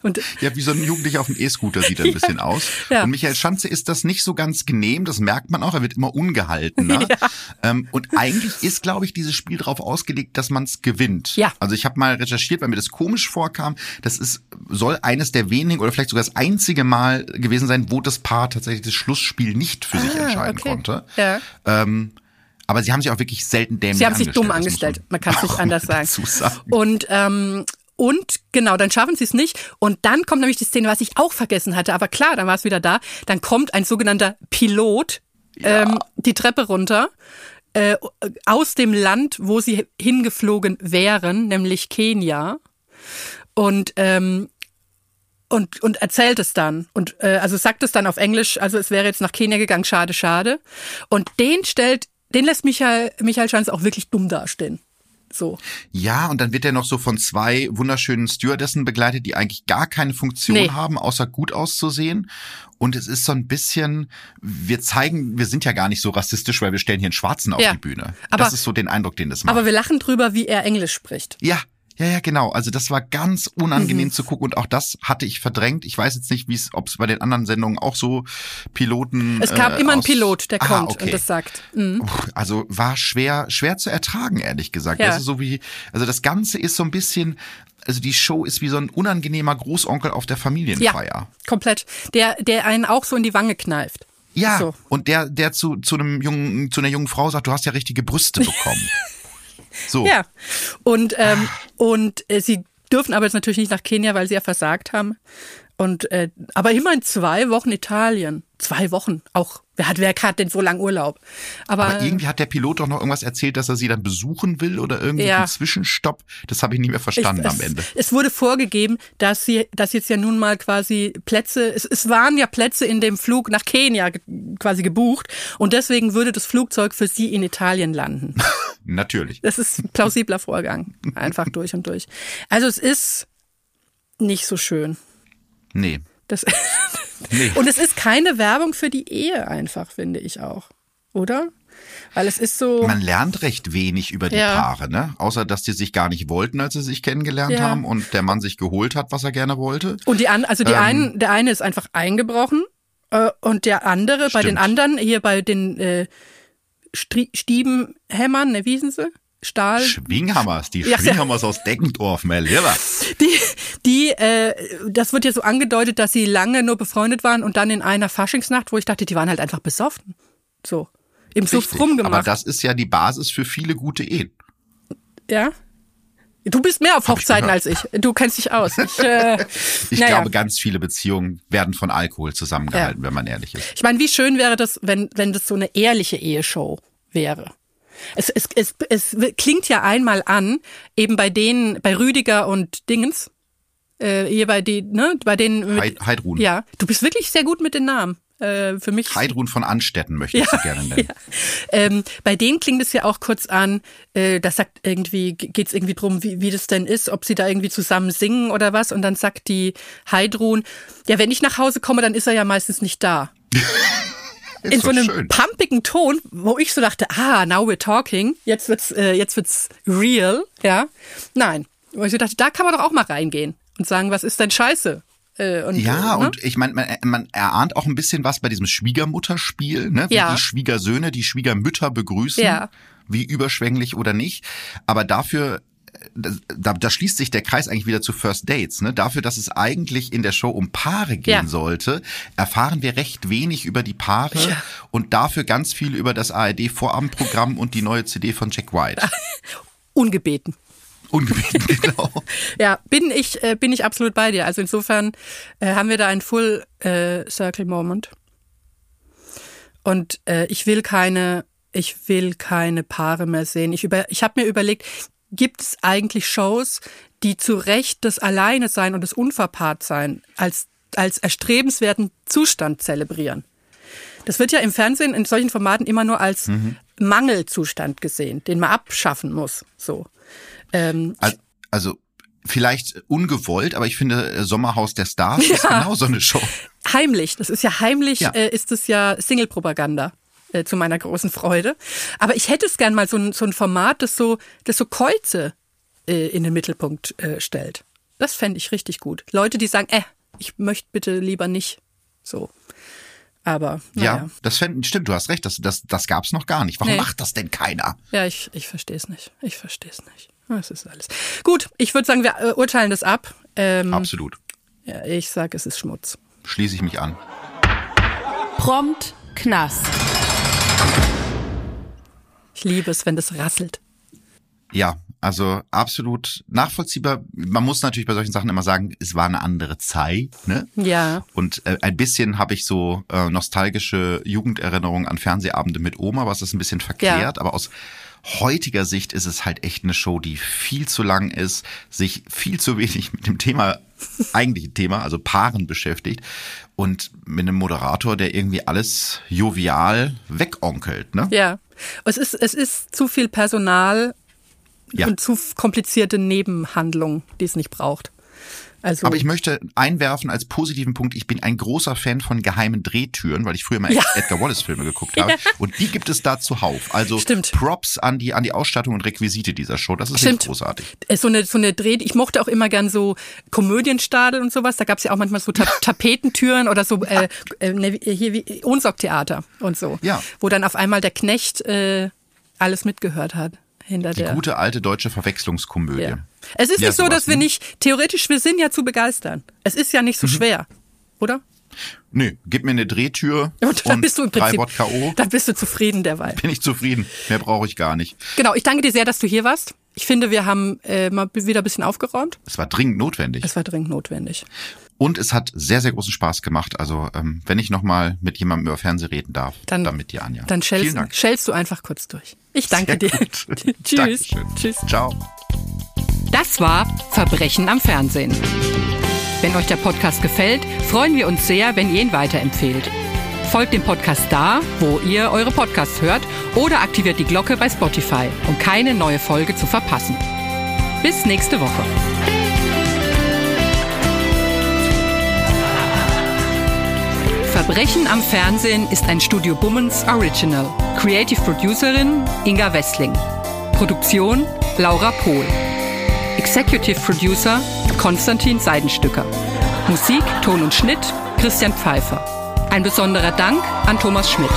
Und
Ja, wie so ein Jugendlicher auf dem E-Scooter sieht er ein <laughs> bisschen aus.
Ja.
Und Michael Schanze ist das nicht so ganz genehm, das merkt man auch, er wird immer ungehaltener. <laughs> Ähm, und eigentlich ist, glaube ich, dieses Spiel darauf ausgelegt, dass man es gewinnt.
Ja.
Also ich habe mal recherchiert, weil mir das komisch vorkam. Das ist, soll eines der wenigen oder vielleicht sogar das einzige Mal gewesen sein, wo das Paar tatsächlich das Schlussspiel nicht für sich
Ah,
entscheiden
okay.
konnte.
Ja.
Ähm, aber sie haben sich auch wirklich selten dämlich
Sie haben sich dumm
angestellt,
angestellt. Man kann es nicht anders <laughs> sagen.
sagen.
Und ähm, und genau, dann schaffen sie es nicht. Und dann kommt nämlich die Szene, was ich auch vergessen hatte. Aber klar, dann war es wieder da. Dann kommt ein sogenannter Pilot ähm, die Treppe runter äh, aus dem Land, wo sie hingeflogen wären, nämlich Kenia. Und ähm, und, und erzählt es dann und äh, also sagt es dann auf Englisch, also es wäre jetzt nach Kenia gegangen, schade, schade. Und den stellt, den lässt Michael, Michael Schanz auch wirklich dumm dastehen. So.
Ja, und dann wird er noch so von zwei wunderschönen Stewardessen begleitet, die eigentlich gar keine Funktion
Nee.
haben, außer gut auszusehen. Und es ist so ein bisschen, wir zeigen, wir sind ja gar nicht so rassistisch, weil wir stellen hier einen Schwarzen auf
Ja.
die Bühne.
Aber-
das ist so den Eindruck, den das macht.
Aber wir lachen drüber, wie er Englisch spricht.
ja, ja, ja, genau. Also das war ganz unangenehm zu gucken und auch das hatte ich verdrängt. Ich weiß jetzt nicht, wie es, ob es bei den anderen Sendungen auch so Piloten.
Es gab
äh,
immer einen Pilot, der kommt
okay.
und das sagt. Mhm.
Also war schwer, schwer zu ertragen, ehrlich gesagt.
Ja.
Das ist so wie, also das Ganze ist so ein bisschen, also die Show ist wie so ein unangenehmer Großonkel auf der
Ja,
Familienfeier.
komplett. Der, der einen auch so in die Wange kneift.
Ja,
So.
und der, der zu, zu einem jungen, zu einer jungen Frau sagt, du hast ja richtige Brüste bekommen. <laughs> so.
Ja. Und, ähm, und äh, sie dürfen aber jetzt natürlich nicht nach Kenia, weil sie ja versagt haben. Und äh, aber immerhin zwei Wochen Italien. Zwei Wochen. Auch wer hat, wer hat denn so lang Urlaub? Aber,
Aber irgendwie hat der Pilot doch noch irgendwas erzählt, dass er sie dann besuchen will oder irgendwie
Ja.
einen Zwischenstopp. Das habe ich nicht mehr verstanden
es,
am Ende.
Es wurde vorgegeben, dass sie, dass jetzt ja nun mal quasi Plätze, es, es waren ja Plätze in dem Flug nach Kenia ge- quasi gebucht und deswegen würde das Flugzeug für sie in Italien landen. <laughs>
Natürlich.
Das ist ein plausibler Vorgang. Einfach durch und durch. Also es ist nicht so schön.
Nee.
Das <laughs>
Nee.
und es ist keine Werbung für die Ehe einfach, finde ich auch. Oder? Weil es ist so.
Man lernt recht wenig über die
Ja.
Paare, ne? Außer, dass die sich gar nicht wollten, als sie sich kennengelernt
Ja.
haben und der Mann sich geholt hat, was er gerne wollte.
Und die an, also die
Ähm.
einen, der eine ist einfach eingebrochen äh, und der andere, bei den
Stimmt.
anderen, hier bei den äh, Stiebenhämmern, ne, wie hießen sie? Stahl.
Schwinghammers, die <laughs>
Ja,
Schwinghammers aus Deckendorf, mein Lieber.
Die, die, äh, das wird ja so angedeutet, dass sie lange nur befreundet waren und dann in einer Faschingsnacht, wo ich dachte, die waren halt einfach besoffen. So. Im Suff rumgemacht.
Aber das ist ja die Basis für viele gute Ehen.
ja. Du bist mehr auf
Hab ich
Hochzeiten
gehört.
als ich. Du kennst dich aus. Ich, äh, <laughs>
Ich
naja.
glaube, ganz viele Beziehungen werden von Alkohol zusammengehalten, wenn man ehrlich ist.
Ich meine, wie schön wäre das, wenn, wenn das so eine ehrliche Eheshow wäre. Es, es, es, es klingt ja einmal an, eben bei denen, bei Rüdiger und Dingens, äh, hier bei die, ne, bei denen.
Heid- Heidrun.
Ja, du bist wirklich sehr gut mit den Namen. Äh, für mich.
Heidrun von Anstetten möchte ich sie gerne nennen. <laughs>
Ähm, bei denen klingt es ja auch kurz an, äh, das sagt irgendwie, geht's irgendwie drum, wie, wie das denn ist, ob sie da irgendwie zusammen singen oder was. Und dann sagt die Heidrun, ja, wenn ich nach Hause komme, dann ist er ja meistens nicht da. <laughs>
Ist
in so einem
schön.
pumpigen Ton, wo ich so dachte, ah, now we're talking, jetzt wird's, äh, jetzt wird's real, ja. Nein, wo ich so dachte, da kann man doch auch mal reingehen und sagen, was ist denn Scheiße? Äh, und,
Ja,
äh, ne?
und ich meine, man, man erahnt auch ein bisschen was bei diesem Schwiegermutterspiel, ne? wie
Ja.
die Schwiegersöhne die Schwiegermütter begrüßen,
Ja.
wie überschwänglich oder nicht. Aber dafür, äh, da, da schließt sich der Kreis eigentlich wieder zu First Dates. Ne? Dafür, dass es eigentlich in der Show um Paare gehen
Ja.
sollte, erfahren wir recht wenig über die Paare
Ja.
und dafür ganz viel über das ARD-Vorabendprogramm und die neue CD von Jack White. <laughs>
ungebeten.
Ungebeten, <laughs> genau.
Ja, bin ich, äh, bin ich absolut bei dir. Also insofern äh, haben wir da einen Full äh, Circle Moment. Und äh, ich will keine, ich will keine Paare mehr sehen. Ich über, ich habe mir überlegt, gibt es eigentlich Shows, die zu Recht das Alleine sein und das Unverpaartsein als als erstrebenswerten Zustand zelebrieren? Das wird ja im Fernsehen in solchen Formaten immer nur als
Mhm.
Mangelzustand gesehen, den man abschaffen muss. So. Ähm,
Al- Also vielleicht ungewollt, aber ich finde äh, Sommerhaus der Stars <laughs> ist genau so eine Show.
heimlich, das ist ja heimlich,
Ja.
Äh, ist es ja Single-Propaganda. Äh, zu meiner großen Freude. Aber ich hätte es gern mal so ein, so ein Format, das so, das so Käuze äh, in den Mittelpunkt äh, stellt. Das fände ich richtig gut. Leute, die sagen, äh, ich möchte bitte lieber nicht. So. Aber, naja.
Ja, das fänden, stimmt, du hast recht, das, das, das gab's noch gar nicht. Warum
Nee.
macht das denn keiner?
Ja, ich, ich verstehe es nicht. Ich verstehe es nicht. Das ist alles. Gut, ich würde sagen, wir äh, urteilen das ab. Ähm,
Absolut.
ja, ich sage, es ist Schmutz.
Schließe ich mich an.
Prompt Knast.
Ich liebe es, wenn das rasselt.
Ja, also absolut nachvollziehbar. Man muss natürlich bei solchen Sachen immer sagen, es war eine andere Zeit, ne?
Ja.
Und äh, ein bisschen habe ich so äh, nostalgische Jugenderinnerungen an Fernsehabende mit Oma, was ist ein bisschen verklärt, aber aus heutiger Sicht ist es halt echt eine Show, die viel zu lang ist, sich viel zu wenig mit dem Thema, eigentlichen Thema, also Paaren beschäftigt und mit einem Moderator, der irgendwie alles jovial wegonkelt, ne?
Ja. Es ist, es ist zu viel Personal
Ja.
und zu komplizierte Nebenhandlungen, die es nicht braucht. Also,
Aber ich möchte einwerfen als positiven Punkt, ich bin ein großer Fan von geheimen Drehtüren, weil ich früher mal
Ja.
Edgar Wallace Filme geguckt <laughs> habe. Und die gibt es da zuhauf. Also
Stimmt.
Props an die, an die Ausstattung und Requisite dieser Show. Das ist
Stimmt.
großartig.
äh, so eine, so eine Dreh, ich mochte auch immer gern so Komödienstadel und sowas. Da gab es ja auch manchmal so Ta <laughs> Tapetentüren oder so, äh, äh, ne, hier wie Ohnsorgtheater und so.
Ja.
Wo dann auf einmal der Knecht äh, alles mitgehört hat. Hinter
Die
der.
gute alte deutsche Verwechslungskomödie.
ja. Es ist
Ja,
nicht so, dass wir nicht, theoretisch, wir sind ja zu begeistern. Es ist ja nicht
Mhm.
so schwer, oder?
Nö, gib mir eine Drehtür <laughs>
Und dann bist du im Prinzip,
Wodka O.
dann bist du zufrieden derweil.
Bin ich zufrieden. Mehr brauche ich gar nicht.
Genau, ich danke dir sehr, dass du hier warst. Ich finde, wir haben äh, mal wieder ein bisschen aufgeräumt.
Es war dringend notwendig.
Es war dringend notwendig.
Und es hat sehr, sehr großen Spaß gemacht. Also, ähm, wenn ich nochmal mit jemandem über Fernsehen reden darf,
Dann,
dann mit dir, Anja.
Dann
Vielen
schellst, du einfach kurz durch. Ich danke
Sehr
dir. <laughs> Tschüss.
Dankeschön.
Tschüss.
Ciao.
Das war Verbrechen am Fernsehen. Wenn euch der Podcast gefällt, freuen wir uns sehr, wenn ihr ihn weiterempfehlt. Folgt dem Podcast da, wo ihr eure Podcasts hört oder aktiviert die Glocke bei Spotify, um keine neue Folge zu verpassen. Bis nächste Woche. Verbrechen am Fernsehen ist ein Studio Bummens Original. Creative Producerin Inga Wessling. Produktion Laura Pohl. Executive Producer Konstantin Seidenstücker. Musik, Ton und Schnitt Christian Pfeiffer. Ein besonderer Dank an Thomas Schmidt.